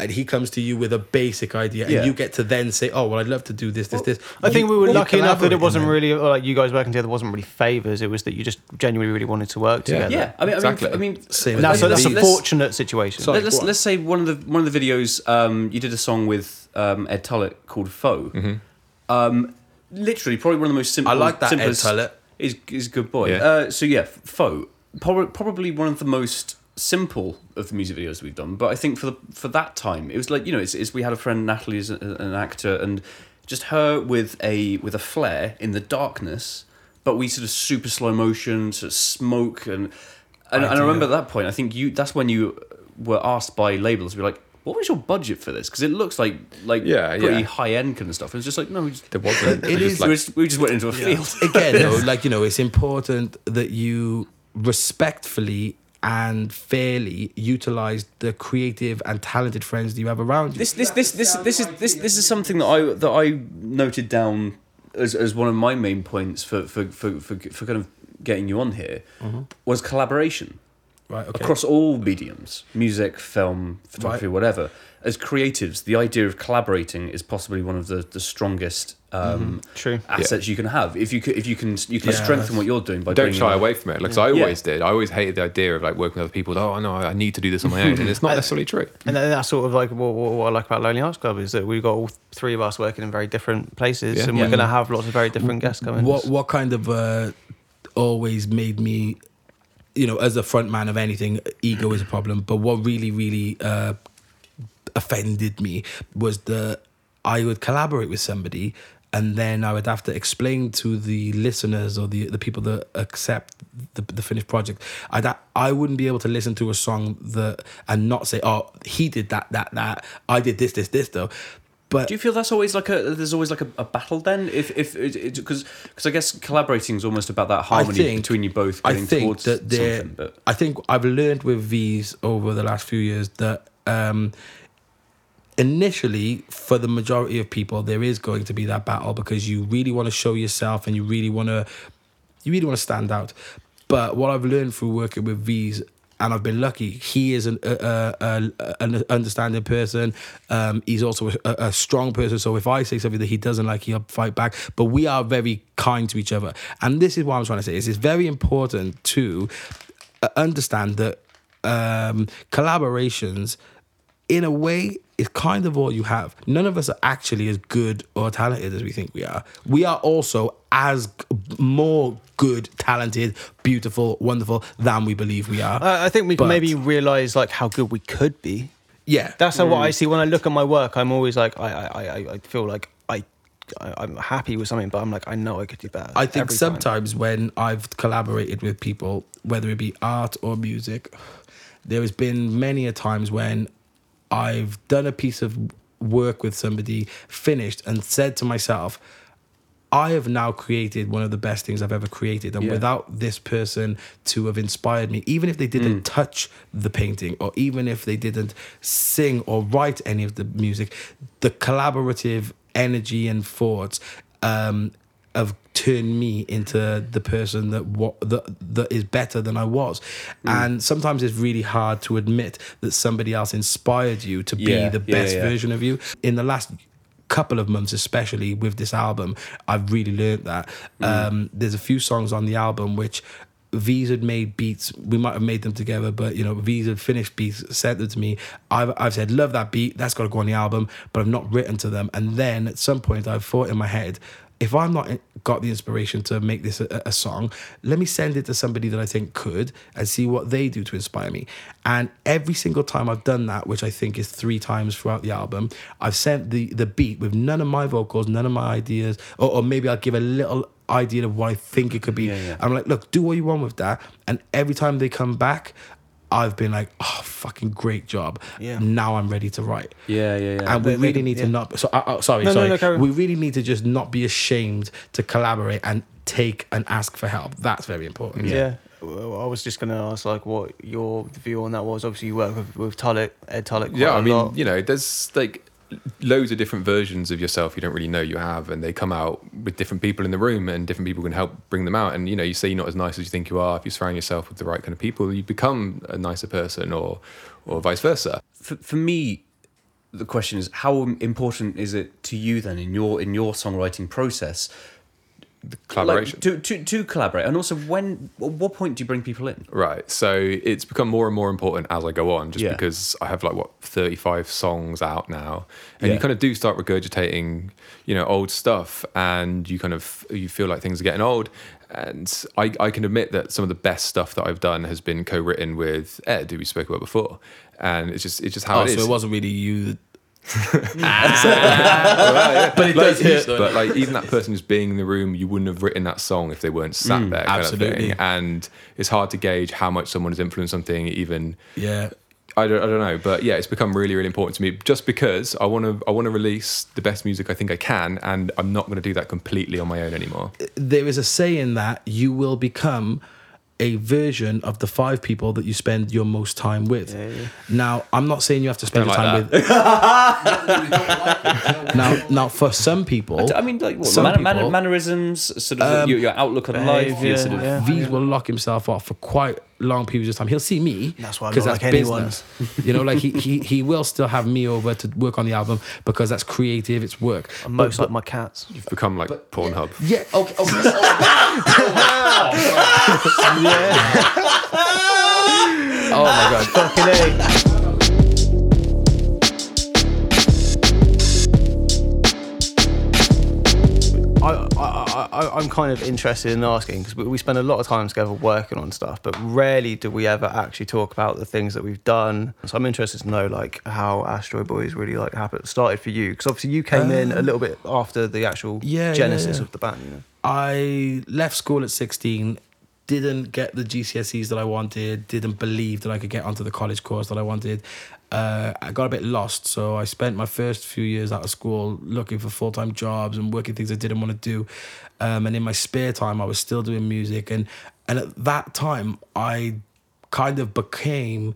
and he comes to you with a basic idea, Yeah. and you get to then say, "Oh, well, I'd love to do this, this, this." I think we were you lucky enough that it wasn't really or like you guys working together wasn't really favors. It was that you just genuinely really wanted to work together. yeah, I mean, Exactly. I mean, I mean, Same And that's, so that's a let's- fortunate situation. Sorry. Let, us go on. let's say one of the one of the videos um, you did a song with um, Ed Tullett called "Foe." Um, literally, probably one of the most simple. I like that Ed simplest, Tullett. He's, he's a good boy. Yeah. Uh, so yeah, "Foe," prob- probably one of the most simple of the music videos we've done. But I think for the for that time, it was like you know, it's, it's we had a friend Natalie is an actor, and just her with a with a flare in the darkness. But we sort of super slow motion, sort of smoke and. And, and I remember at that point, I think you that's when you were asked by labels to be like, "What was your budget for this?" Because it looks like like Yeah, pretty yeah. high end kind of stuff. And it's just like no, we just, There wasn't. It just is- we, just, we just went into a field. Again, though, like you know, it's important that you respectfully and fairly utilize the creative and talented friends that you have around you. This this this this this is this this is something that I that I noted down as, as one of my main points for for, for, for, for kind of getting you on here mm-hmm. was collaboration right? Okay. across all mediums music film photography Right. whatever as creatives the idea of collaborating is possibly one of the, the strongest um, True. assets you can have if you can, if you can you can Yeah, strengthen what you're doing by don't shy away from it. Like so I Yeah. always did. I always hated the idea of like working with other people. Oh no, I need to do this on my own, and it's not necessarily true. And then that's sort of like what, what, what I like about Lonely Arts Club is that we've got all three of us working in very different places, Yeah. and Yeah. we're going to have lots of very different guests coming. What what kind of uh, always made me, you know, as a front man of anything, ego is a problem. But what really really uh, offended me was that I would collaborate with somebody. And then I would have to explain to the listeners or the, the people that accept the, the finished project. Ha- I wouldn't be able to listen to a song that and not say, "Oh, he did that, that, that. I did this, this, this." Though, but Do you feel that's always like a there's always like a, a battle then if if because because I guess collaborating is almost about that harmony think- between you both I think towards that there. But I think I've learned with these over the last few years that um, initially, for the majority of people, there is going to be that battle because you really want to show yourself and you really want to, you really want to stand out. But what I've learned through working with these. And I've been lucky. He is an, an understanding person. Um, he's also a, a strong person. So if I say something that he doesn't like, he'll fight back. But we are very kind to each other. And this is what I'm trying to say: is it's very important to uh, understand that um, collaborations, in a way, is kind of all you have. None of us are actually as good or talented as we think we are. We are also as more good, talented, beautiful, wonderful than we believe we are. I I think we But- maybe realize like how good we could be. yeah, That's how Mm. what I see when I look at my work. I'm always like I I, I, I feel like I, I I'm happy with something, but I'm like I know I could do better. I think every time. sometimes when I've collaborated with people, whether it be art or music, there has been many a times when I've done a piece of work with somebody, finished, and said to myself, I have now created one of the best things I've ever created. And Yeah. without this person to have inspired me, even if they didn't touch the painting or even if they didn't sing or write any of the music, the collaborative energy and thoughts um, have turned me into the person that what that, that is better than I was. And sometimes it's really hard to admit that somebody else inspired you to Yeah, be the best yeah. version of you. In the last couple of months, especially with this album, I've really learned that. Um, there's a few songs on the album which V's had made beats. We might have made them together, but you know, V's had finished beats, sent them to me. I've, I've said, love that beat, that's got to go on the album, but I've not written to them. And then at some point, I've thought in my head, if I'm not got the inspiration to make this a, a song, let me send it to somebody that I think could and see what they do to inspire me. And every single time I've done that, which I think is three times throughout the album, I've sent the the beat with none of my vocals, none of my ideas, or, or maybe I'll give a little idea of what I think it could be. Yeah, yeah. I'm like, look, do what you want with that. And every time they come back, I've been like, oh, fucking great job. Yeah. Now I'm ready to write. Yeah, yeah, yeah. And we They- they really can- need to not. So, uh, uh, sorry, No, no, sorry. no, carry on. we really need to just not be ashamed to collaborate and take and ask for help. That's very important. Yeah. Well, I was just going to ask like what your view on that was. Obviously, you work with, with Tullett, Ed Tullett. yeah quite i a mean lot. you know there's like loads of different versions of yourself you don't really know you have and they come out with different people in the room and different people can help bring them out. And you know you say you're not as nice as you think you are. If you surround yourself with the right kind of people you become a nicer person or or vice versa. For, for me the question is how important is it to you then in your in your songwriting process collaboration like, to, to to collaborate and also when at what point do you bring people in Right. So it's become more and more important as I go on, just Yeah. because I have like what 35 songs out now. And Yeah. you kind of do start regurgitating, you know, old stuff and you kind of you feel like things are getting old. And I, I can admit that some of the best stuff that I've done has been co-written with Ed, who we spoke about before. And it's just it's just how Oh, it is. so it wasn't really you. Ah. but it does hurt, though. But like even that person who's being in the room, you wouldn't have written that song if they weren't sat mm, there. Kind Of absolutely. And it's hard to gauge how much someone has influenced something, even Yeah. I don't, I don't know, but yeah, it's become really, really important to me. Just because I want to, I want to release the best music I think I can, and I'm not going to do that completely on my own anymore. There is a saying that you will become a version of the five people that you spend your most time with. Now, I'm not saying you have to spend your Don't time like with. now, now, for some people, I mean, like what, Some man, man- people- mannerisms, sort of um, your, your outlook on life, your sort of yeah. V's will lock himself off for quite long periods of time. He'll see me. That's why I'm 'cause not that's like anyone. business. you know, like he, he he will still have me over to work on the album because that's creative. It's work. I'm most like my cats. You've become like Pornhub. Yeah. Okay. okay. Oh, oh my god. Fucking A. I, I'm kind of interested in asking because we, we spend a lot of time together working on stuff, but rarely do we ever actually talk about the things that we've done. So I'm interested to know like how Astroid Boys really like happened started for you because obviously you came in a little bit after the actual Um, yeah, yeah, genesis yeah. of the band. You know? I left school at 16, didn't get the GCSEs that I wanted, didn't believe that I could get onto the college course that I wanted. Uh, I got a bit lost, so I spent my first few years out of school looking for full time jobs and working things I didn't want to do. Um, and in my spare time, I was still doing music, and and at that time, I kind of became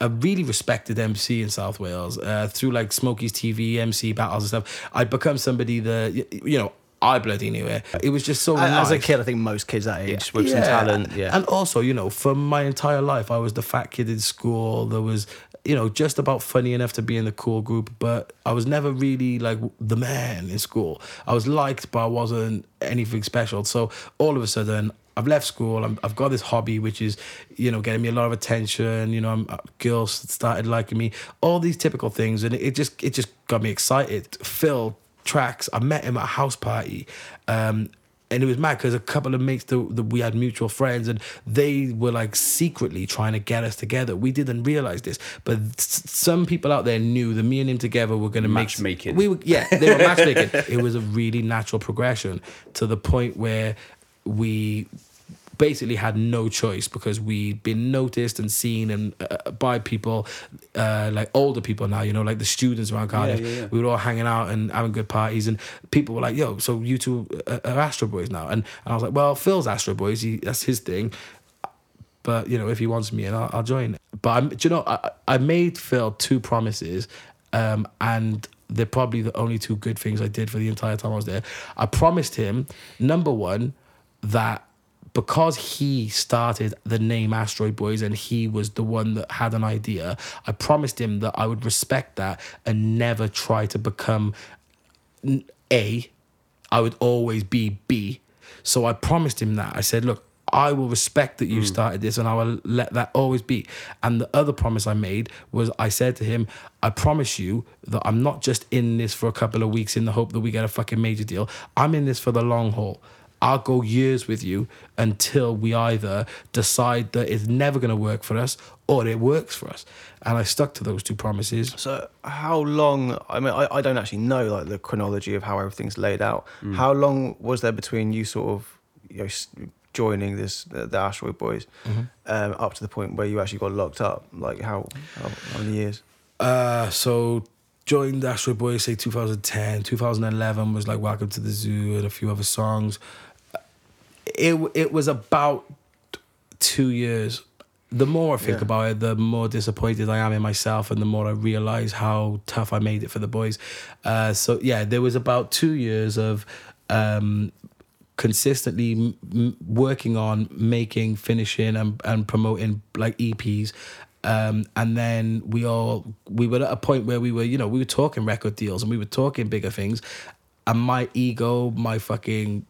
a really respected MC in South Wales uh, through like Smokey's TV, MC battles and stuff. I'd become somebody that you know I bloody knew it. It was just so As a kid, I think most kids that age with some talent. Yeah. And also, you know, for my entire life, I was the fat kid in school. There was, you know, just about funny enough to be in the cool group, but I was never really like the man in school. I was liked, but I wasn't anything special. So all of a sudden, I've left school. I'm, I've got this hobby, which is, you know, getting me a lot of attention. You know, I'm, uh, girls started liking me. All these typical things, and it just it just got me excited. Phil tracks. I met him at a house party. Um, and it was mad because a couple of mates that, that we had mutual friends and they were like secretly trying to get us together. We didn't realize this, but s- some people out there knew that me and him together were going to make Matchmaking. We were, yeah, they were matchmaking. it was a really natural progression to the point where we basically had no choice because we'd been noticed and seen and uh, by people uh, like older people now you know like the students around Cardiff. yeah, yeah. we were all hanging out and having good parties and people were like yo so you two are, are Astro Boys now? And, and I was like well Phil's Astro Boys he, that's his thing. But you know if he wants me and I'll, I'll join. But I'm, do you know I, I made Phil two promises um, and they're probably the only two good things I did for the entire time I was there. I promised him number one that because he started the name Astroid Boys and he was the one that had an idea, I promised him that I would respect that and never try to become A. I would always be B. So I promised him that. I said, look, I will respect that you hmm. started this and I will let that always be. And the other promise I made was I said to him, I promise you that I'm not just in this for a couple of weeks in the hope that we get a fucking major deal. I'm in this for the long haul. I'll go years with you until we either decide that it's never going to work for us or it works for us. And I stuck to those two promises. So how long? I mean, I, I don't actually know like the chronology of how everything's laid out. How long was there between you sort of you know joining this the, the Astroid Boys um, up to the point where you actually got locked up? Like how how, how many years? Uh, so joined the Astro Boys say 2010, 2011 was like Welcome to the Zoo and a few other songs. It it was about two years. The more I think Yeah. about it, the more disappointed I am in myself, and the more I realize how tough I made it for the boys. Uh, so yeah, there was about two years of um, consistently m- working on making, finishing, and, and promoting like EPs. Um, and then we all we were at a point where we were, you know, we were talking record deals and we were talking bigger things. And my ego, my fucking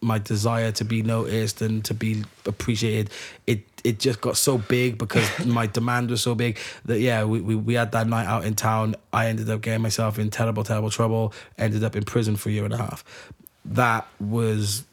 my desire to be noticed and to be appreciated it it just got so big because my demand was so big that yeah we, we, we had that night out in town i ended up getting myself in terrible terrible trouble ended up in prison for a year and a half that was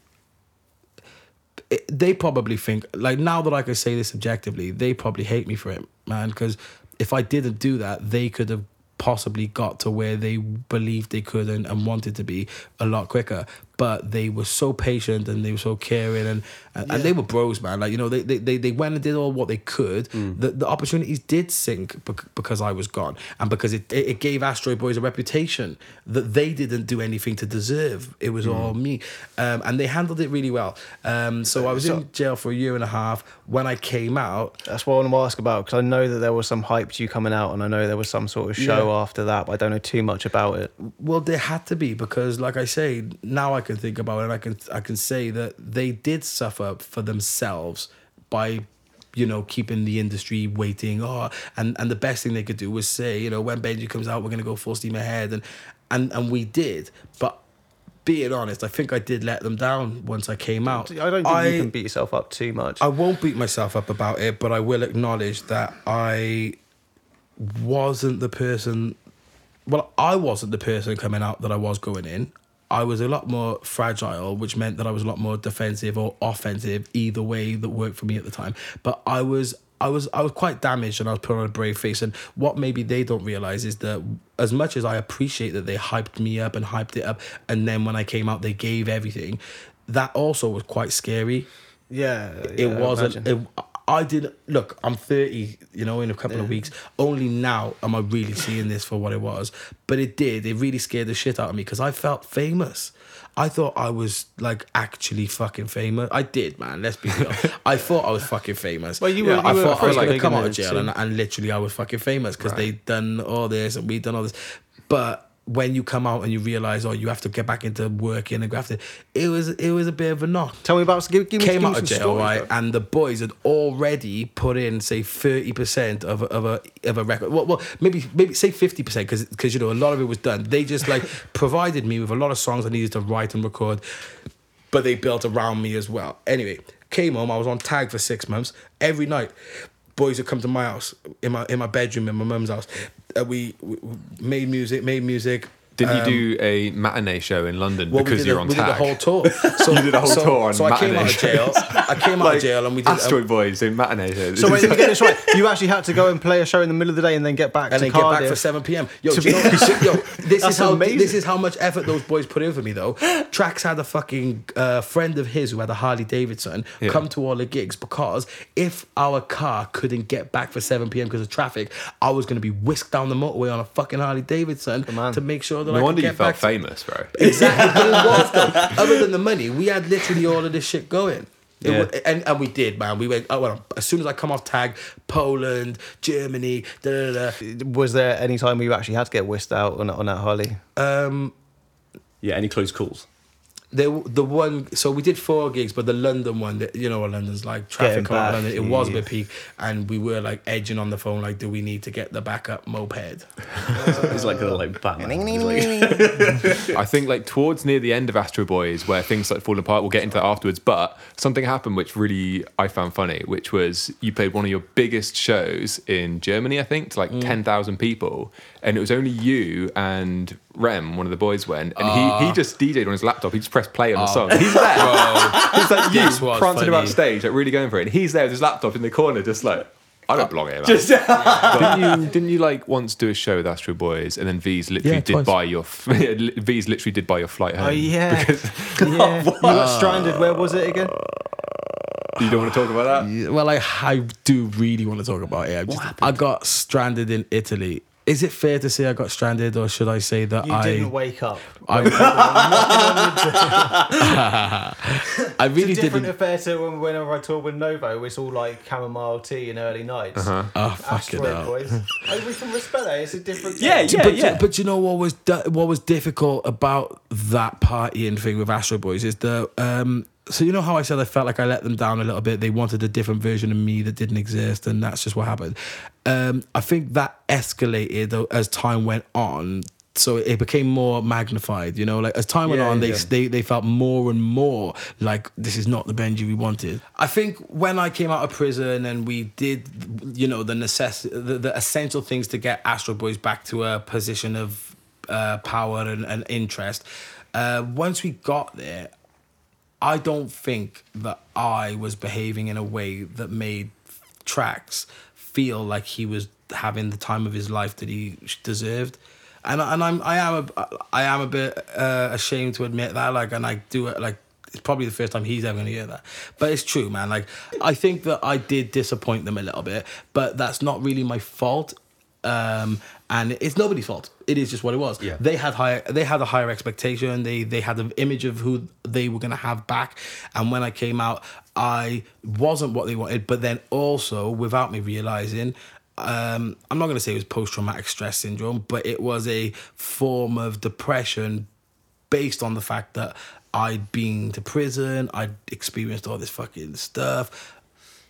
it, they probably think like now that I can say this objectively, they probably hate me for it, man. Because if I didn't do that, they could have possibly got to where they believed they could and, and wanted to be a lot quicker. But they were so patient and they were so caring and and, and they were bros, man. Like you know, they they, they, they went and did all what they could. The the opportunities did sink because I was gone and because it it gave Astroid Boys a reputation that they didn't do anything to deserve. It was all me, um, and they handled it really well. Um, so I was So- in jail for a year and a half. When I came out, That's what I want to ask about because I know that there was some hype to you coming out, and I know there was some sort of show Yeah. after that, but I don't know too much about it. Well, there had to be because, like I say, now I can think about it. and I can I can say that they did suffer for themselves by, you know, keeping the industry waiting. Oh, and and the best thing they could do was say, you know, when Benji comes out, we're gonna go full steam ahead, and and and we did. But being honest, I think I did let them down once I came out. I don't think you can beat yourself up too much. I won't beat myself up about it, but I will acknowledge that I wasn't the person. Well, I wasn't the person coming out that I was going in. I was a lot more fragile, which meant that I was a lot more defensive or offensive, either way that worked for me at the time. But I was. I was I was quite damaged and I was put on a brave face. And what maybe they don't realize is that as much as I appreciate that they hyped me up and hyped it up, and then when I came out they gave everything, that also was quite scary yeah, it yeah, I wasn't it, i did look i'm 30 you know in a couple of weeks only now am i really seeing this for what it was but it did it really scared the shit out of me because i felt famous I thought I was like actually fucking famous. I did, man. Let's be real. I thought I was fucking famous. Well, you were- Yeah, I were thought I was pretty gonna come out of jail and, and literally I was fucking famous because Right. they'd done all this and we'd done all this. But when you come out and you realize, oh, you have to get back into working and grafting, it was it was a bit of a knock Tell me about give, give me, came give out of jail, stories, right? bro. And the boys had already put in, say, thirty percent of a, of a of a record. Well, well maybe maybe say fifty percent because because you know a lot of it was done. They just like provided me with a lot of songs I needed to write and record, but they built around me as well. Anyway, came home. I was on tag for six months. Every night, boys would come to my house in my in my bedroom in my mum's house. Uh, we, we we made music, made music. Did you do a matinee show in London Well, because you're a, on we did tag? the whole tour. So, You did a whole so, tour on So I came out of jail. I came out of jail and we did. Astroid Boys in matinee shows. So wait, let me get this right. You actually had to go and play a show in the middle of the day and then get back and to then get back for 7 p.m. Yo, you know, yo, this That's is how amazing. this is how much effort those boys put in for me though. Trax had a fucking uh, friend of his who had a Harley Davidson Yeah. come to all the gigs because if our car couldn't get back for 7 p.m. because of traffic, I was going to be whisked down the motorway on a fucking Harley Davidson to make sure that no I wonder could you felt back. to- famous, bro. Exactly, but it was though. Other than the money, we had literally all of this shit going. It Yeah. wa- and, and we did, man. We went. Oh, well, as soon as I come off tag, Poland, Germany, da da da. Was there any time where you actually had to get whisked out on, on that Harley? Um, Yeah, any close calls? There the one so we did four gigs but the london one that you know what london's like traffic Getting coming out of back, london it was a bit peak and we were like edging on the phone like do we need to get the backup moped It's like a like Batman. He's like- I think like towards near the end of Astro Boys, where things like falling apart, we'll get into that afterwards. But something happened which really I found funny, which was you played one of your biggest shows in Germany, I think, to like mm. ten thousand people, and it was only you and Rem, one of the boys, went, and he he ah. just DJ'd on his laptop. He just pressed play on the ah. song. He's there. He's like you This was prancing about funny. stage, like really going for it. And he's there with his laptop in the corner, just like. I don't belong here, man. Just- didn't you? Didn't you like once do a show with Astro Boys, and then V's literally Yeah, did twice. buy your V's literally did buy your flight home. Oh yeah, because yeah. you got stranded. Where was it again? you don't want to talk about that. well I, I do really want to talk about it I, just, I got stranded in italy is it fair to say i got stranded or should i say that I You i didn't wake up. I, I really It's a different didn't affair to when, whenever I toured with Novo. It's all like chamomile tea and early nights. Uh-huh. oh fucking Asteroid hell boys. we can respect that. It's a different. Yeah, game. yeah. but, but you know what was what was difficult about that partying thing with Astro Boys is the um so you know how I said I felt like I let them down a little bit. They wanted a different version of me that didn't exist, and that's just what happened. Um, I think that escalated though, as time went on. So it became more magnified, you know. Like as time went Yeah, on, they, yeah. they they felt more and more like this is not the Benji we wanted. I think when I came out of prison and we did, you know, the necess- the, the essential things to get Astro Boys back to a position of uh, power and, and interest. Uh, once we got there, I don't think that I was behaving in a way that made Trax feel like he was having the time of his life that he deserved. And, and I'm I am a I am a bit uh, ashamed to admit that like and I do it like it's probably the first time he's ever gonna hear that but it's true man like I think that I did disappoint them a little bit but that's not really my fault um, and it's nobody's fault. It is just what it was. Yeah. They had higher. They had a higher expectation. They they had an image of who they were gonna have back. And when I came out, I wasn't what they wanted. But then also, without me realizing, um, I'm not gonna say it was post traumatic stress syndrome, but it was a form of depression based on the fact that I'd been to prison, I'd experienced all this fucking stuff.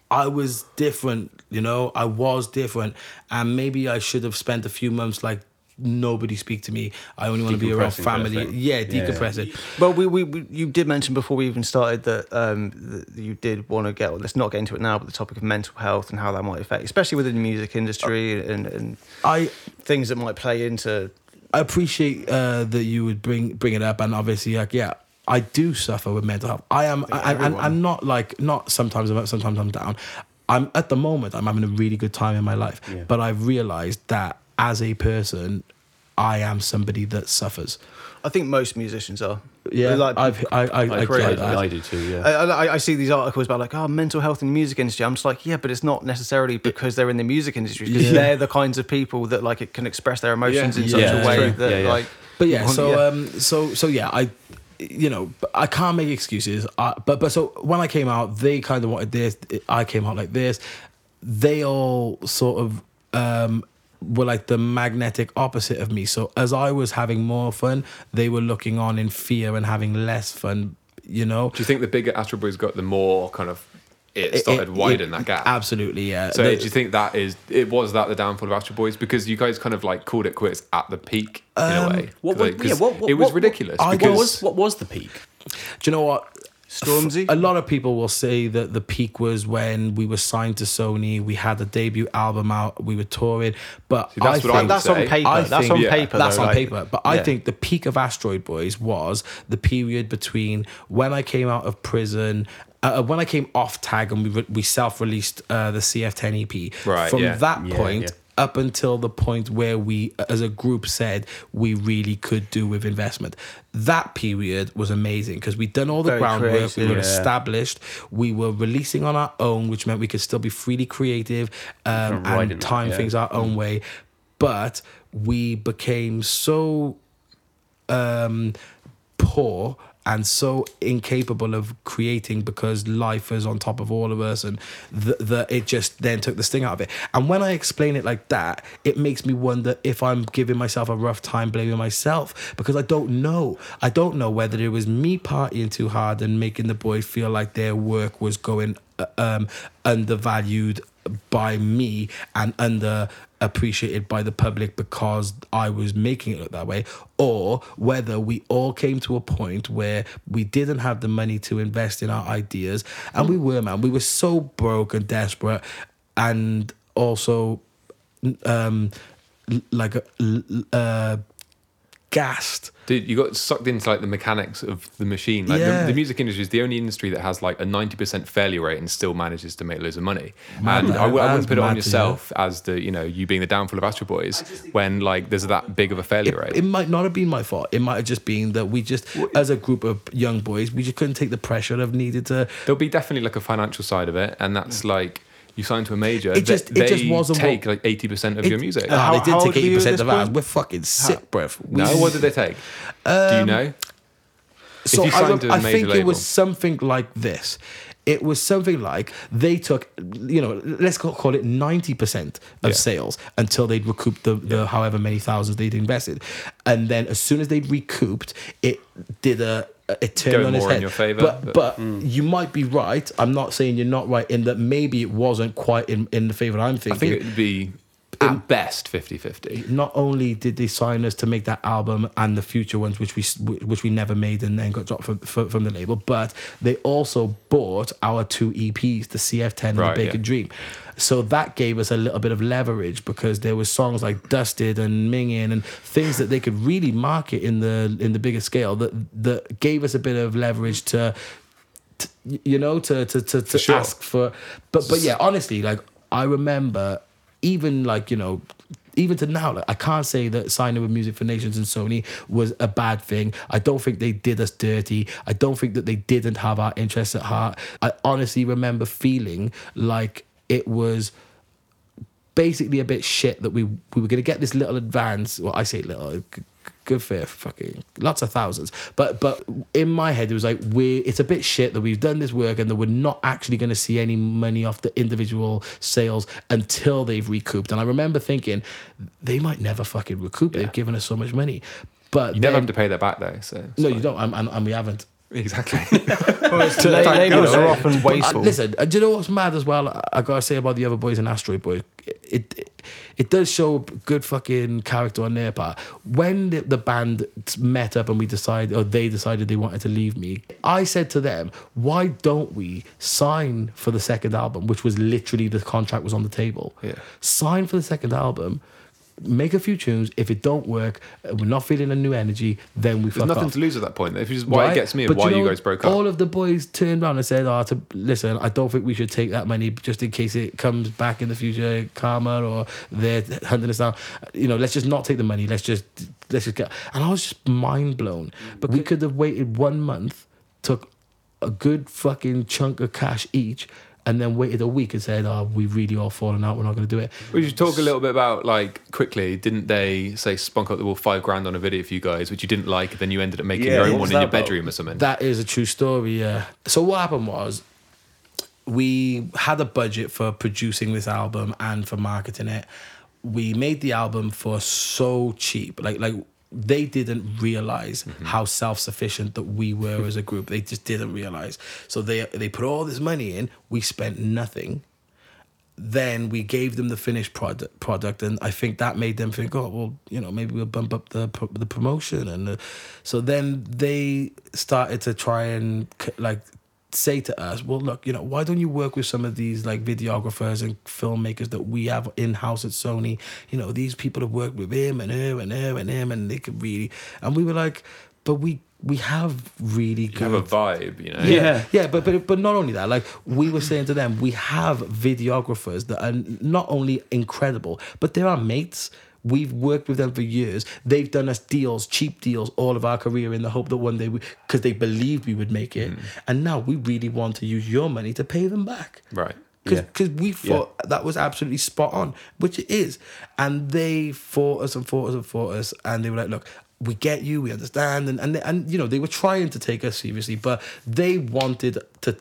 I was different, you know, I was different. And maybe I should have spent a few months like nobody speak to me. I only want to be around Decompressing kind of family. thing. Yeah, Yeah. decompressing. Well, we, we, we you did mention before we even started that, um, that you did want to get. Well, let's not get into it now, but the topic of mental health and how that might affect, especially within the music industry and, and I things that might play into. I appreciate uh, that you would bring bring it up, and obviously, like, yeah, I do suffer with mental health. I am, I, and, and everyone. I'm not like not sometimes I'm up, sometimes I'm down. I'm at the moment I'm having a really good time in my life, Yeah. but I've realised that as a person, I am somebody that suffers. I think most musicians are. Yeah, like I've, I, I, I, I, get agree. I, I do too. Yeah. I, I, I see these articles about like oh mental health in the music industry. I'm just like yeah, but it's not necessarily because they're in the music industry because Yeah. they're the kinds of people that like it can express their emotions Yeah. in such Yeah, a way true. that Yeah, yeah. like. But yeah, you want- so um, so so yeah, I, you know, I can't make excuses. I, but but so when I came out, they kind of wanted this. I came out like this. They all sort of um were like the magnetic opposite of me. So as I was having more fun, they were looking on in fear and having less fun. You know, Do you think the bigger Astro Boys got, the more kind of it It- started it- widen it- that gap? Absolutely, yeah. So They- do you think that is it was that the downfall of Astro Boys because you guys kind of like called it quits at the peak in a um, way? what- Like, what- yeah, 'cause what- what- it was what- ridiculous I what because was what was the peak? Do you know what? Stormzy. A lot of people will say that the peak was when we were signed to Sony. We had a debut album out. We were touring, but See, that's I what think would that's on paper. I that's think- on yeah, paper. that's though, on like- paper. But I think the peak of Astroid Boys was the period between when I came out of prison. Uh, when I came off tag and we re- we self released uh, the CF10 EP. Right, From yeah. that Yeah, point yeah. up until the point where we, as a group, said we really could do with investment. That period was amazing because we'd done all the Very groundwork. We were Yeah. established. We were releasing on our own, which meant we could still be freely creative um, and that, time yeah. things our own way. But we became so um, poor and so incapable of creating because life is on top of all of us and that it just then took the sting out of it. And when i explain it like that it makes me wonder if i'm giving myself a rough time blaming myself because i don't know. I don't know whether it was me partying too hard and making the boys feel like their work was going uh, um, undervalued by me and under appreciated by the public because I was making it look that way, or whether we all came to a point where we didn't have the money to invest in our ideas, and we were, man, we were so broke and desperate, and also, um, like uh, gassed. Dude, you got sucked into like the mechanics of the machine. Like Yeah. the, the music industry is the only industry that has like a ninety percent failure rate and still manages to make loads of money. Mad, and that- I, w- I that's wouldn't put it on mad to yourself as the you know you being the downfall of Astro Boys when like there's that big of a failure rate. It might not have been my fault. It might have just been that we just, as a group of young boys, we just couldn't take the pressure of needed to There'll be definitely like a financial side of it, and that's like you sign to a major. It just- they, it just they wasn't take what- like eighty percent of It- your music. Ah, How- they did take you eighty percent of ours. We're fucking sick, bruv. We- no, what did they take? Do you know? So you I, signed rem- to a I major think it was something like this. It was something like they took, you know, let's call, call it ninety percent of Yeah. sales until they'd recouped the, the however many thousands they'd invested, and then as soon as they'd recouped, it did a it turned on its more in head. your favour, but but- but hmm. you might be right. I'm not saying you're not right in that maybe it wasn't quite in, in the favor I'm thinking. I think it would be at best 50-50. not only did they sign us to make that album and the future ones, which we which we never made and then got dropped from, from, from the label, but they also bought our two EPs, the CF10 and the Bacon yeah. Dream. So that gave us a little bit of leverage because there was songs like Dusted and Mingin and things that they could really market in the in the bigger scale that that gave us a bit of leverage to. to you know, to to to, to sure. ask for, but but yeah, honestly, like I remember, even like you know, even to now, like I can't say that signing with Music for Nations and Sony was a bad thing. I don't think they did us dirty. I don't think that they didn't have our interests at heart. I honestly remember feeling like it was basically a bit shit that we we were gonna get this little advance. Well, I say little. Good for fucking lots of thousands, but but in my head it was like we it's a bit shit that we've done this work and that we're not actually going to see any money off the individual sales until they've recouped. And I remember thinking they might never fucking recoup. They've given us so much money, but You never have to pay that back though. So no, fine. you don't, and, and we haven't. Exactly. well, La- labels are often Uh, wasteful. listen, uh, do you know what's mad as well? I, I gotta say about the other boys in Astroid Boy, it, it it does show good fucking character on their part. When the, the band met up and we decided, or they decided they wanted to leave me, I said to them, "Why don't we sign for the second album?" Which was literally the contract was on the table. Yeah. Sign for the second album. Make a few tunes. If it don't work, uh, we're not feeling a new energy. Then we There's nothing off. to lose at that point. If you just why Right? it gets me and But why you you, guys broke up. All of the boys turned around and said, "Oh, to listen, I don't think we should take that money just in case it comes back in the future, karma or they're hunting us down. You know, let's just not take the money. Let's just let's just get." And I was just mind blown. But we could have waited one month, took a good fucking chunk of cash each. And then waited a week and said, "Oh, we really are falling out. We're not going to do it." We should talk a little bit about like quickly. Didn't they say spunk up the wall five grand on a video for you guys, which you didn't like? Then you ended up making Yeah, your own one in your about? bedroom or something. That is a true story, yeah. So what happened was we had a budget for producing this album and for marketing it. We made the album for so cheap. Like like they didn't realize mm-hmm. how self-sufficient that we were as a group. They just didn't realize. So they they put all this money in, we spent nothing then we gave them the finished product product and i think that made them think oh well you know maybe we'll bump up the the promotion and the, so then they started to try and like say to us, well, look, you know, why don't you work with some of these like videographers and filmmakers that we have in house at Sony? You know, these people have worked with him and her and her and him, and they could really. And we were like, but we we have really You good. have a vibe, you know. Yeah. Yeah, but but but not only that, like we were saying to them, we have videographers that are not only incredible, but they're our mates. We've worked with them for years. They've done us deals, cheap deals, all of our career in the hope that one day, because they believed we would make it. Mm. And now we really want to use your money to pay them back Right. because Yeah. we thought that was absolutely spot on, which it is. And they fought us and fought us and fought us, and they were like, "Look, we get you, we understand," and and they, and you know they were trying to take us seriously, but they wanted to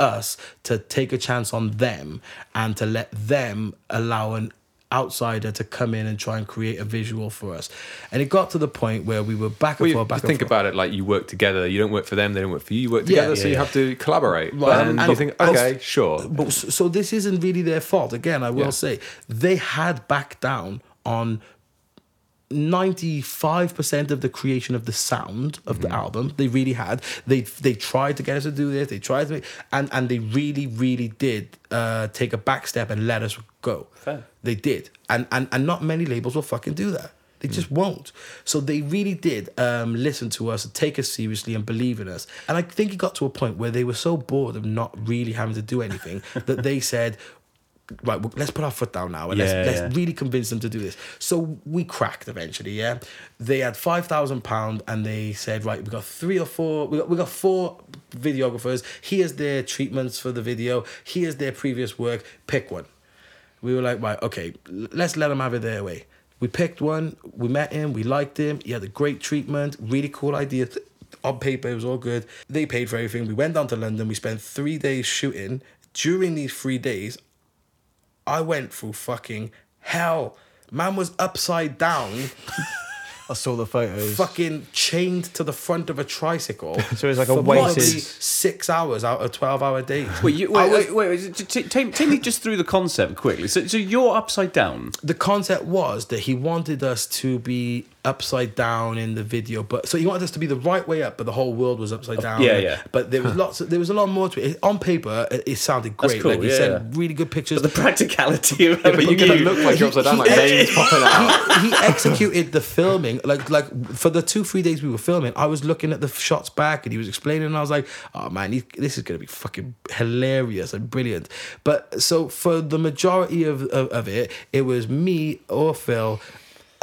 us to take a chance on them and to let them allow an outsider to come in and try and create a visual for us and it got to the point where we were back and Well, you, forth back and think forth. about it like you work together. You don't work for them; they don't work for you. You work together, yeah, so you yeah. have to collaborate. Right, and, and- you think, okay, sure. But so this isn't really their fault. Again, I will Yeah. say they had backed down on 95% of the creation of the sound of Mm-hmm. the album they really had they they tried to get us to do this they tried to make, and and they really really did uh take a back step and let us go Fair. they did and and and not many labels will fucking do that they just won't. So they really did um, listen to us, take us seriously, and believe in us. And I think it got to a point where they were so bored of not really having to do anything that they said, "Right, well, let's put our foot down now and Yeah, let's, let's really convince them to do this." So we cracked eventually. Yeah, they had five thousand pound, and they said, "Right, we've got three or four. We got we got four videographers. Here's their treatments for the video. Here's their previous work. Pick one." We were like, right, okay, let's let them have it their way. We picked one, we met him, we liked him, he had a great treatment, really cool idea. On paper, it was all good. They paid for everything. We went down to London, we spent three days shooting. During these three days, I went through fucking hell. Man was upside down, I saw the photos. fucking chained to the front of a tricycle. So it's like a for weighted- six hours out of 12 hour days. Wait, you, wait, was- wait, wait, wait. t- t- Take, take me just through the concept quickly. So, so you're upside down. the concept was that he wanted us to be upside down in the video, but so he wanted us to be the right way up, but the whole world was upside down. yeah, yeah. But there was lots. Of, there was a lot more to it. On paper, it, it sounded That's great. cool, like he yeah, sent yeah. really good pictures. But the practicality of But you're gonna look like you're upside down, like veins popping out. he, he executed the filming like like for the two three days we were filming i was looking at the shots back and he was explaining and i was like oh man he, this is going to be fucking hilarious and brilliant but so for the majority of, of, of it it was me or phil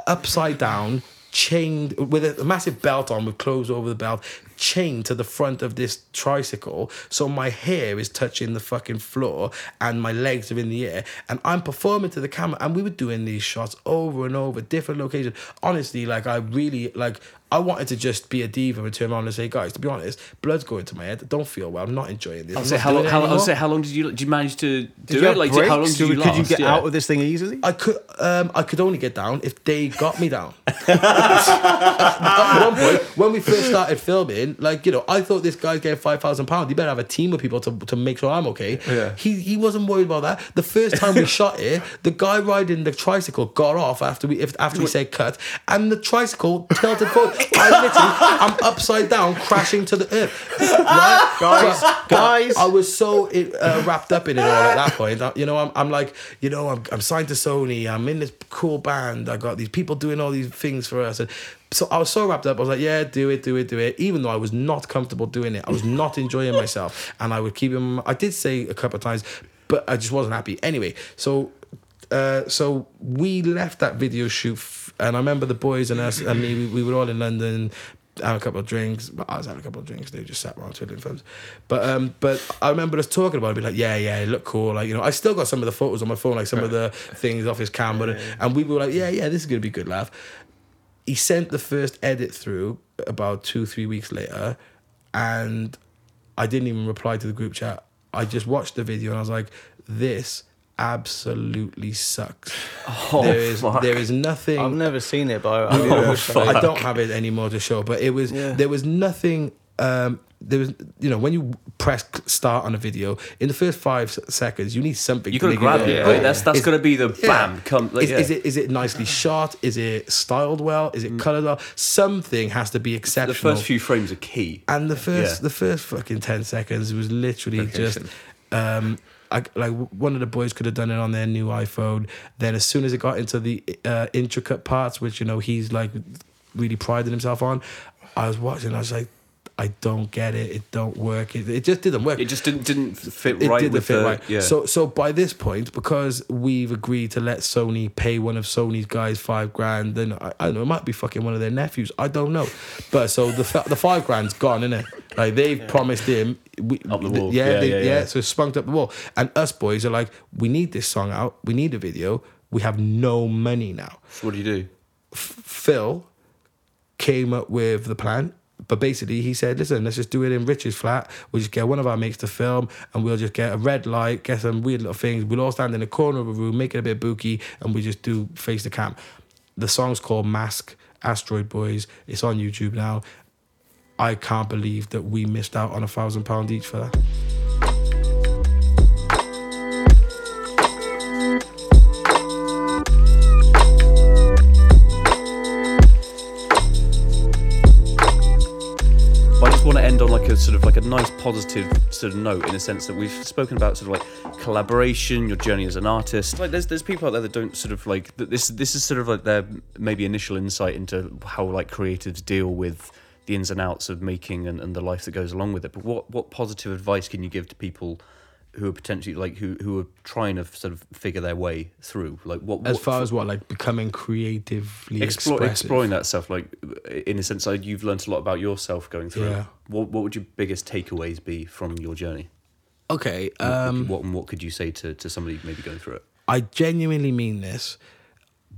upside down chained with a massive belt on with clothes over the belt chained to the front of this tricycle. So my hair is touching the fucking floor and my legs are in the air. And I'm performing to the camera and we were doing these shots over and over different locations. Honestly like I really like I wanted to just be a diva and turn around and say guys to be honest blood's going to my head I don't feel well I'm not enjoying this I'll say how, long, how, I'll say how long did you did you manage to do Did you it? Like breaks? how long did you could you get Yeah. out of this thing easily? I could um I could only get down if they got me down. At one point, when we first started filming, like you know, I thought this guy's getting five thousand pounds. He better have a team of people to, to make sure I'm okay. Yeah. He he wasn't worried about that. The first time we shot it, the guy riding the tricycle got off after we if, after we said cut, and the tricycle tilted forward. I literally I'm upside down, crashing to the earth. Right, Guys, guys. I was so uh, wrapped up in it all at that point. You know, I'm, I'm like, you know, I'm, I'm signed to Sony. I'm in this cool band. I got these people doing all these things for us. And so I was so wrapped up. I was like, yeah, do it, do it, do it. Even though I was not comfortable doing it, I was not enjoying myself. And I would keep him. I did say a couple of times, but I just wasn't happy. Anyway, so. Uh, so we left that video shoot, and I remember the boys and us and me. We, we were all in London, having a couple of drinks. But I was having a couple of drinks. They just sat around twiddling thumbs. But um, but I remember us talking about it. Be like, yeah, yeah, it looked cool. Like you know, I still got some of the photos on my phone, like some of the things off his camera, and we were like, yeah, yeah, this is gonna be a good laugh. He sent the first edit through about two, three weeks later, and I didn't even reply to the group chat. I just watched the video and I was like, this absolutely sucks. Oh, there is fuck. there is nothing I've never seen it, but I, I, Oh, I, fuck. I don't have it anymore to show, but it was Yeah. there was nothing um, there was, you know, when you press start on a video, in the first five seconds, you need something. You to got to make grab it. it. yeah. right? That's that's Is- going to be the Yeah. bam. Come. Like, is, yeah. is it is it nicely shot? Is it styled well? Is it colored well? Something has to be exceptional. the first few frames are key. and the first Yeah. the first fucking ten seconds was literally just um I, like one of the boys could have done it on their new iPhone. Then as soon as it got into the uh, intricate parts, which you know he's like really prided himself on, I was watching. I was like, I don't get it. It don't work. It, it just didn't work. It just didn't didn't fit It right didn't with fit the right. yeah. So so by this point, because we've agreed to let Sony pay one of Sony's guys five grand, then I, I don't know it might be fucking one of their nephews. I don't know, but so the the five grand's gone, isn't it? Like they've promised him. We, Up the wall. Yeah, Yeah, they, yeah, yeah, yeah. So it's spunked up the wall, and us boys are like, we need this song out. We need a video. We have no money now. So what do you do? Phil came up with the plan. But basically, he said, listen, let's just do it in Rich's flat. We'll just get one of our mates to film and we'll just get a red light, get some weird little things. We'll all stand in the corner of a room, make it a bit booky, and we just do face the cam. The song's called Mask, Astroid Boys. It's on YouTube now. I can't believe that we missed out on a thousand pound each for that. A sort of like a nice positive sort of note in a sense that we've spoken about sort of like collaboration, your journey as an artist. Like there's there's people out there that don't sort of like this this is sort of like their maybe initial insight into how like creatives deal with the ins and outs of making and, and the life that goes along with it. But what what positive advice can you give to people who are potentially like who who are trying to sort of figure their way through? Like what As far as what, like becoming creatively Explore, exploring that stuff like in a sense like you've learned a lot about yourself going through Yeah. what what would your biggest takeaways be from your journey Okay. What- Um, what and what could you say to, to somebody maybe going through it I genuinely mean this.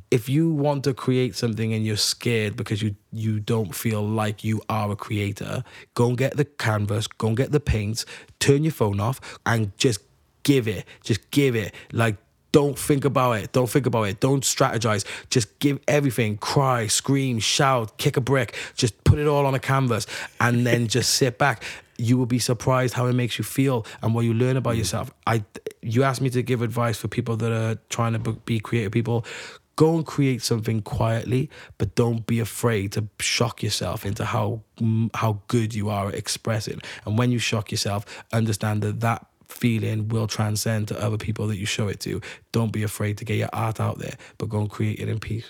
If you want to create something and you're scared because you you don't feel like you are a creator, go and get the canvas, go and get the paints, turn your phone off, and just give it. Just give it. Like don't think about it. Don't think about it. Don't strategize. Just give everything. Cry, scream, shout, kick a brick. Just put it all on a canvas and then just sit back. You will be surprised how it makes you feel and what you learn about mm. yourself. I you asked me to give advice for people that are trying to be creative people. Go and create something quietly, but don't be afraid to shock yourself into how mm, how good you are at expressing. And when you shock yourself, understand that that feeling will transcend to other people that you show it to. Don't be afraid to get your art out there, but go and create it in peace.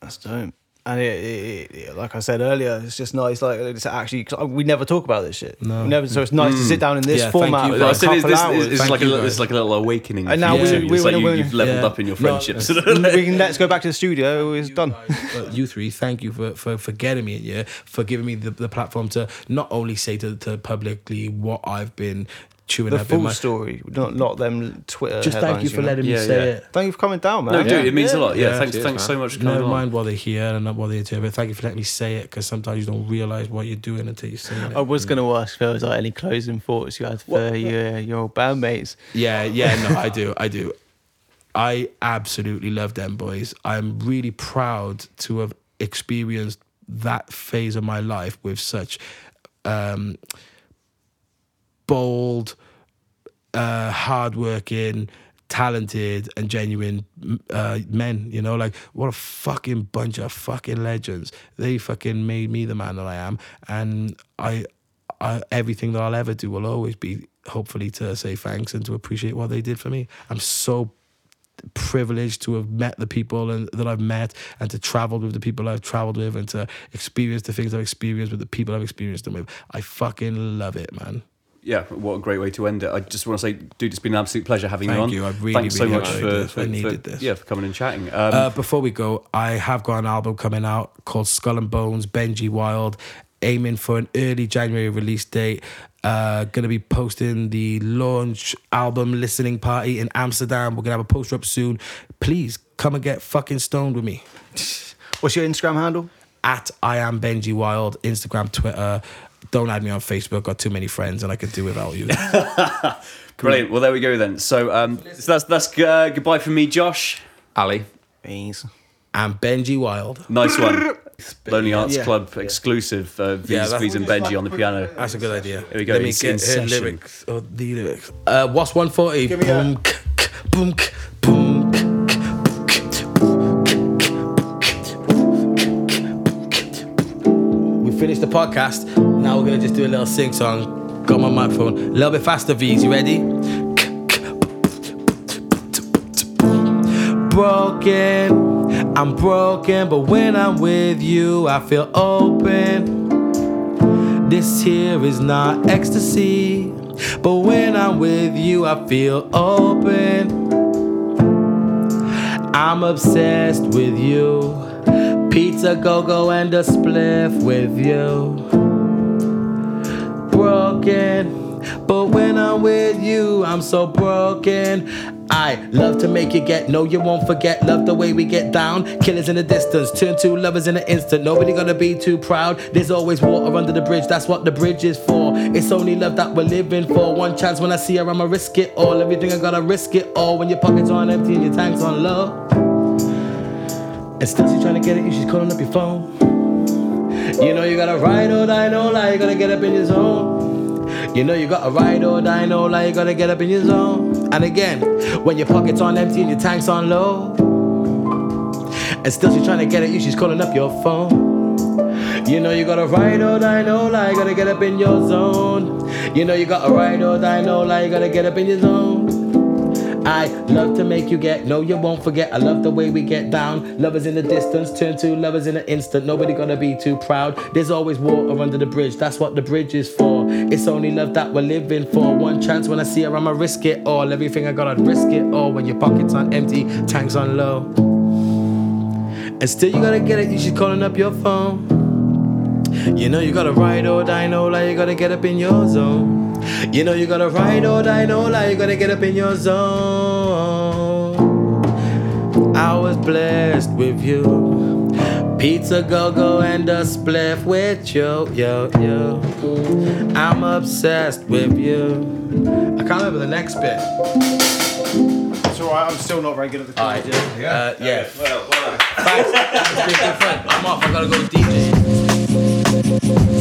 That's dope. And it, it, it, like I said earlier, it's just nice. Like it's actually we never talk about this shit. No. We never. So it's nice to mm. sit down in this Yeah, thank format you. for I a said, this, hours. is, is Thank like you, little, guys. it's like a little awakening. And now for we- you. we It's like wanna- you, we- you've leveled Yeah. up in your No, friendships. we can let's go back to the studio. It's done. But you three, thank you for, for, for getting me in here, for giving me the, the platform to not only say to, to publicly what I've been chewing The up in full my. story, not not them Twitter. Just thank you headlines, for know? letting me Yeah, say yeah. it. Thank you for coming down, man. no, dude, it means a lot. Yeah, Yeah. thanks, Cheers, thanks man. so much for coming Never along. mind what they're here and not what they hear, but thank you for letting me say it because sometimes you don't realize what you're doing until you say it. I was going to ask if there was like any closing thoughts you had for your your old bandmates. Yeah, yeah, no, I do, I do. I absolutely love them boys. I'm really proud to have experienced that phase of my life with such um, bold, uh, hardworking, talented, and genuine uh, men. You know, like what a fucking bunch of fucking legends. They fucking made me the man that I am, and I, I everything that I'll ever do will always be hopefully to say thanks and to appreciate what they did for me. I'm so privileged to have met the people and, that I've met and to travel with the people I've traveled with and to experience the things I've experienced with the people I've experienced them with. I fucking love it, man. Yeah, what a great way to end it. I just want to say, dude, it's been an absolute pleasure having Thank you on. Thank you. I really, Thanks so much for, this. for, I for- needed this. Yeah, for coming and chatting. Um, Uh, before we go, I have got an album coming out called Skull and Bones, Benji Wild, aiming for an early January release date. Uh, gonna be posting the launch album listening party in Amsterdam. We're gonna have a poster up soon. Please come and get fucking stoned with me. What's your Instagram handle? At I am Benji Wild, Instagram, Twitter. Don't add me on Facebook. Got too many friends, and I could do without you. brilliant. Well, there we go then. So, um, so that's that's uh, goodbye from me, Josh. Ali. Beans. I'm Benji Wild. Nice one. Lonely Arts Yeah. Club exclusive. Uh, V's, Yeah, that- V's and Benji on the piano. That's a good idea. Here we go, Let me it's get in her lyrics. Oh, the lyrics. Uh, what's 140? Give me a- boom, k- k- boom, k- boom, k- k- boom, k- boom, k- boom, k- boom, k- We finished the podcast. Now we're gonna just do a little sing song. Got my microphone. A little bit faster, V's. You ready? Broken, I'm broken, but when I'm with you, I feel open. This here is not ecstasy, but when I'm with you, I feel open. I'm obsessed with you. Pizza, go go, and a spliff with you. Broken, but when I'm with you, I'm so broken. I love to make you get, no, you won't forget. Love the way we get down. Killers in the distance, turn to lovers in an instant. Nobody gonna be too proud. There's always water under the bridge, that's what the bridge is for. It's only love that we're living for. One chance when I see her, I'ma risk it all. Everything I gotta risk it all. When your pockets on empty and your tank's on low. And still she's trying to get it, you, she's calling up your phone. You know you gotta ride or die, no lie, you gotta get up in your zone. You know you gotta ride or die, no lie, you gotta get up in your zone. And again, when your pockets on empty and your tank's on low. And still she's trying to get at you, she's calling up your phone. You know you gotta ride or die, no lie, you gotta get up in your zone. You know you gotta ride or die, no lie, you gotta get up in your zone. I love to make you get, no, you won't forget. I love the way we get down. Lovers in the distance, turn to lovers in an instant. Nobody gonna be too proud. There's always water under the bridge, that's what the bridge is for. It's only love that we're living for. One chance when I see her, I'ma risk it all. Everything I got, I'd risk it all. When your pockets on empty, tanks on low. And still you gotta get it, You should calling up your phone. You know you gotta ride or die, no lie, you gotta get up in your zone. You know you gotta ride or die, no lie, you gotta get up in your zone. I was blessed with you. Pizza go go and a spliff with you, yo, yo. I'm obsessed with you. I can't remember the next bit. It's alright, I'm still not very good at the Alright, yeah. Uh, yeah. Thanks. It's been good fun. I'm off. I gotta go DJ. Thank you.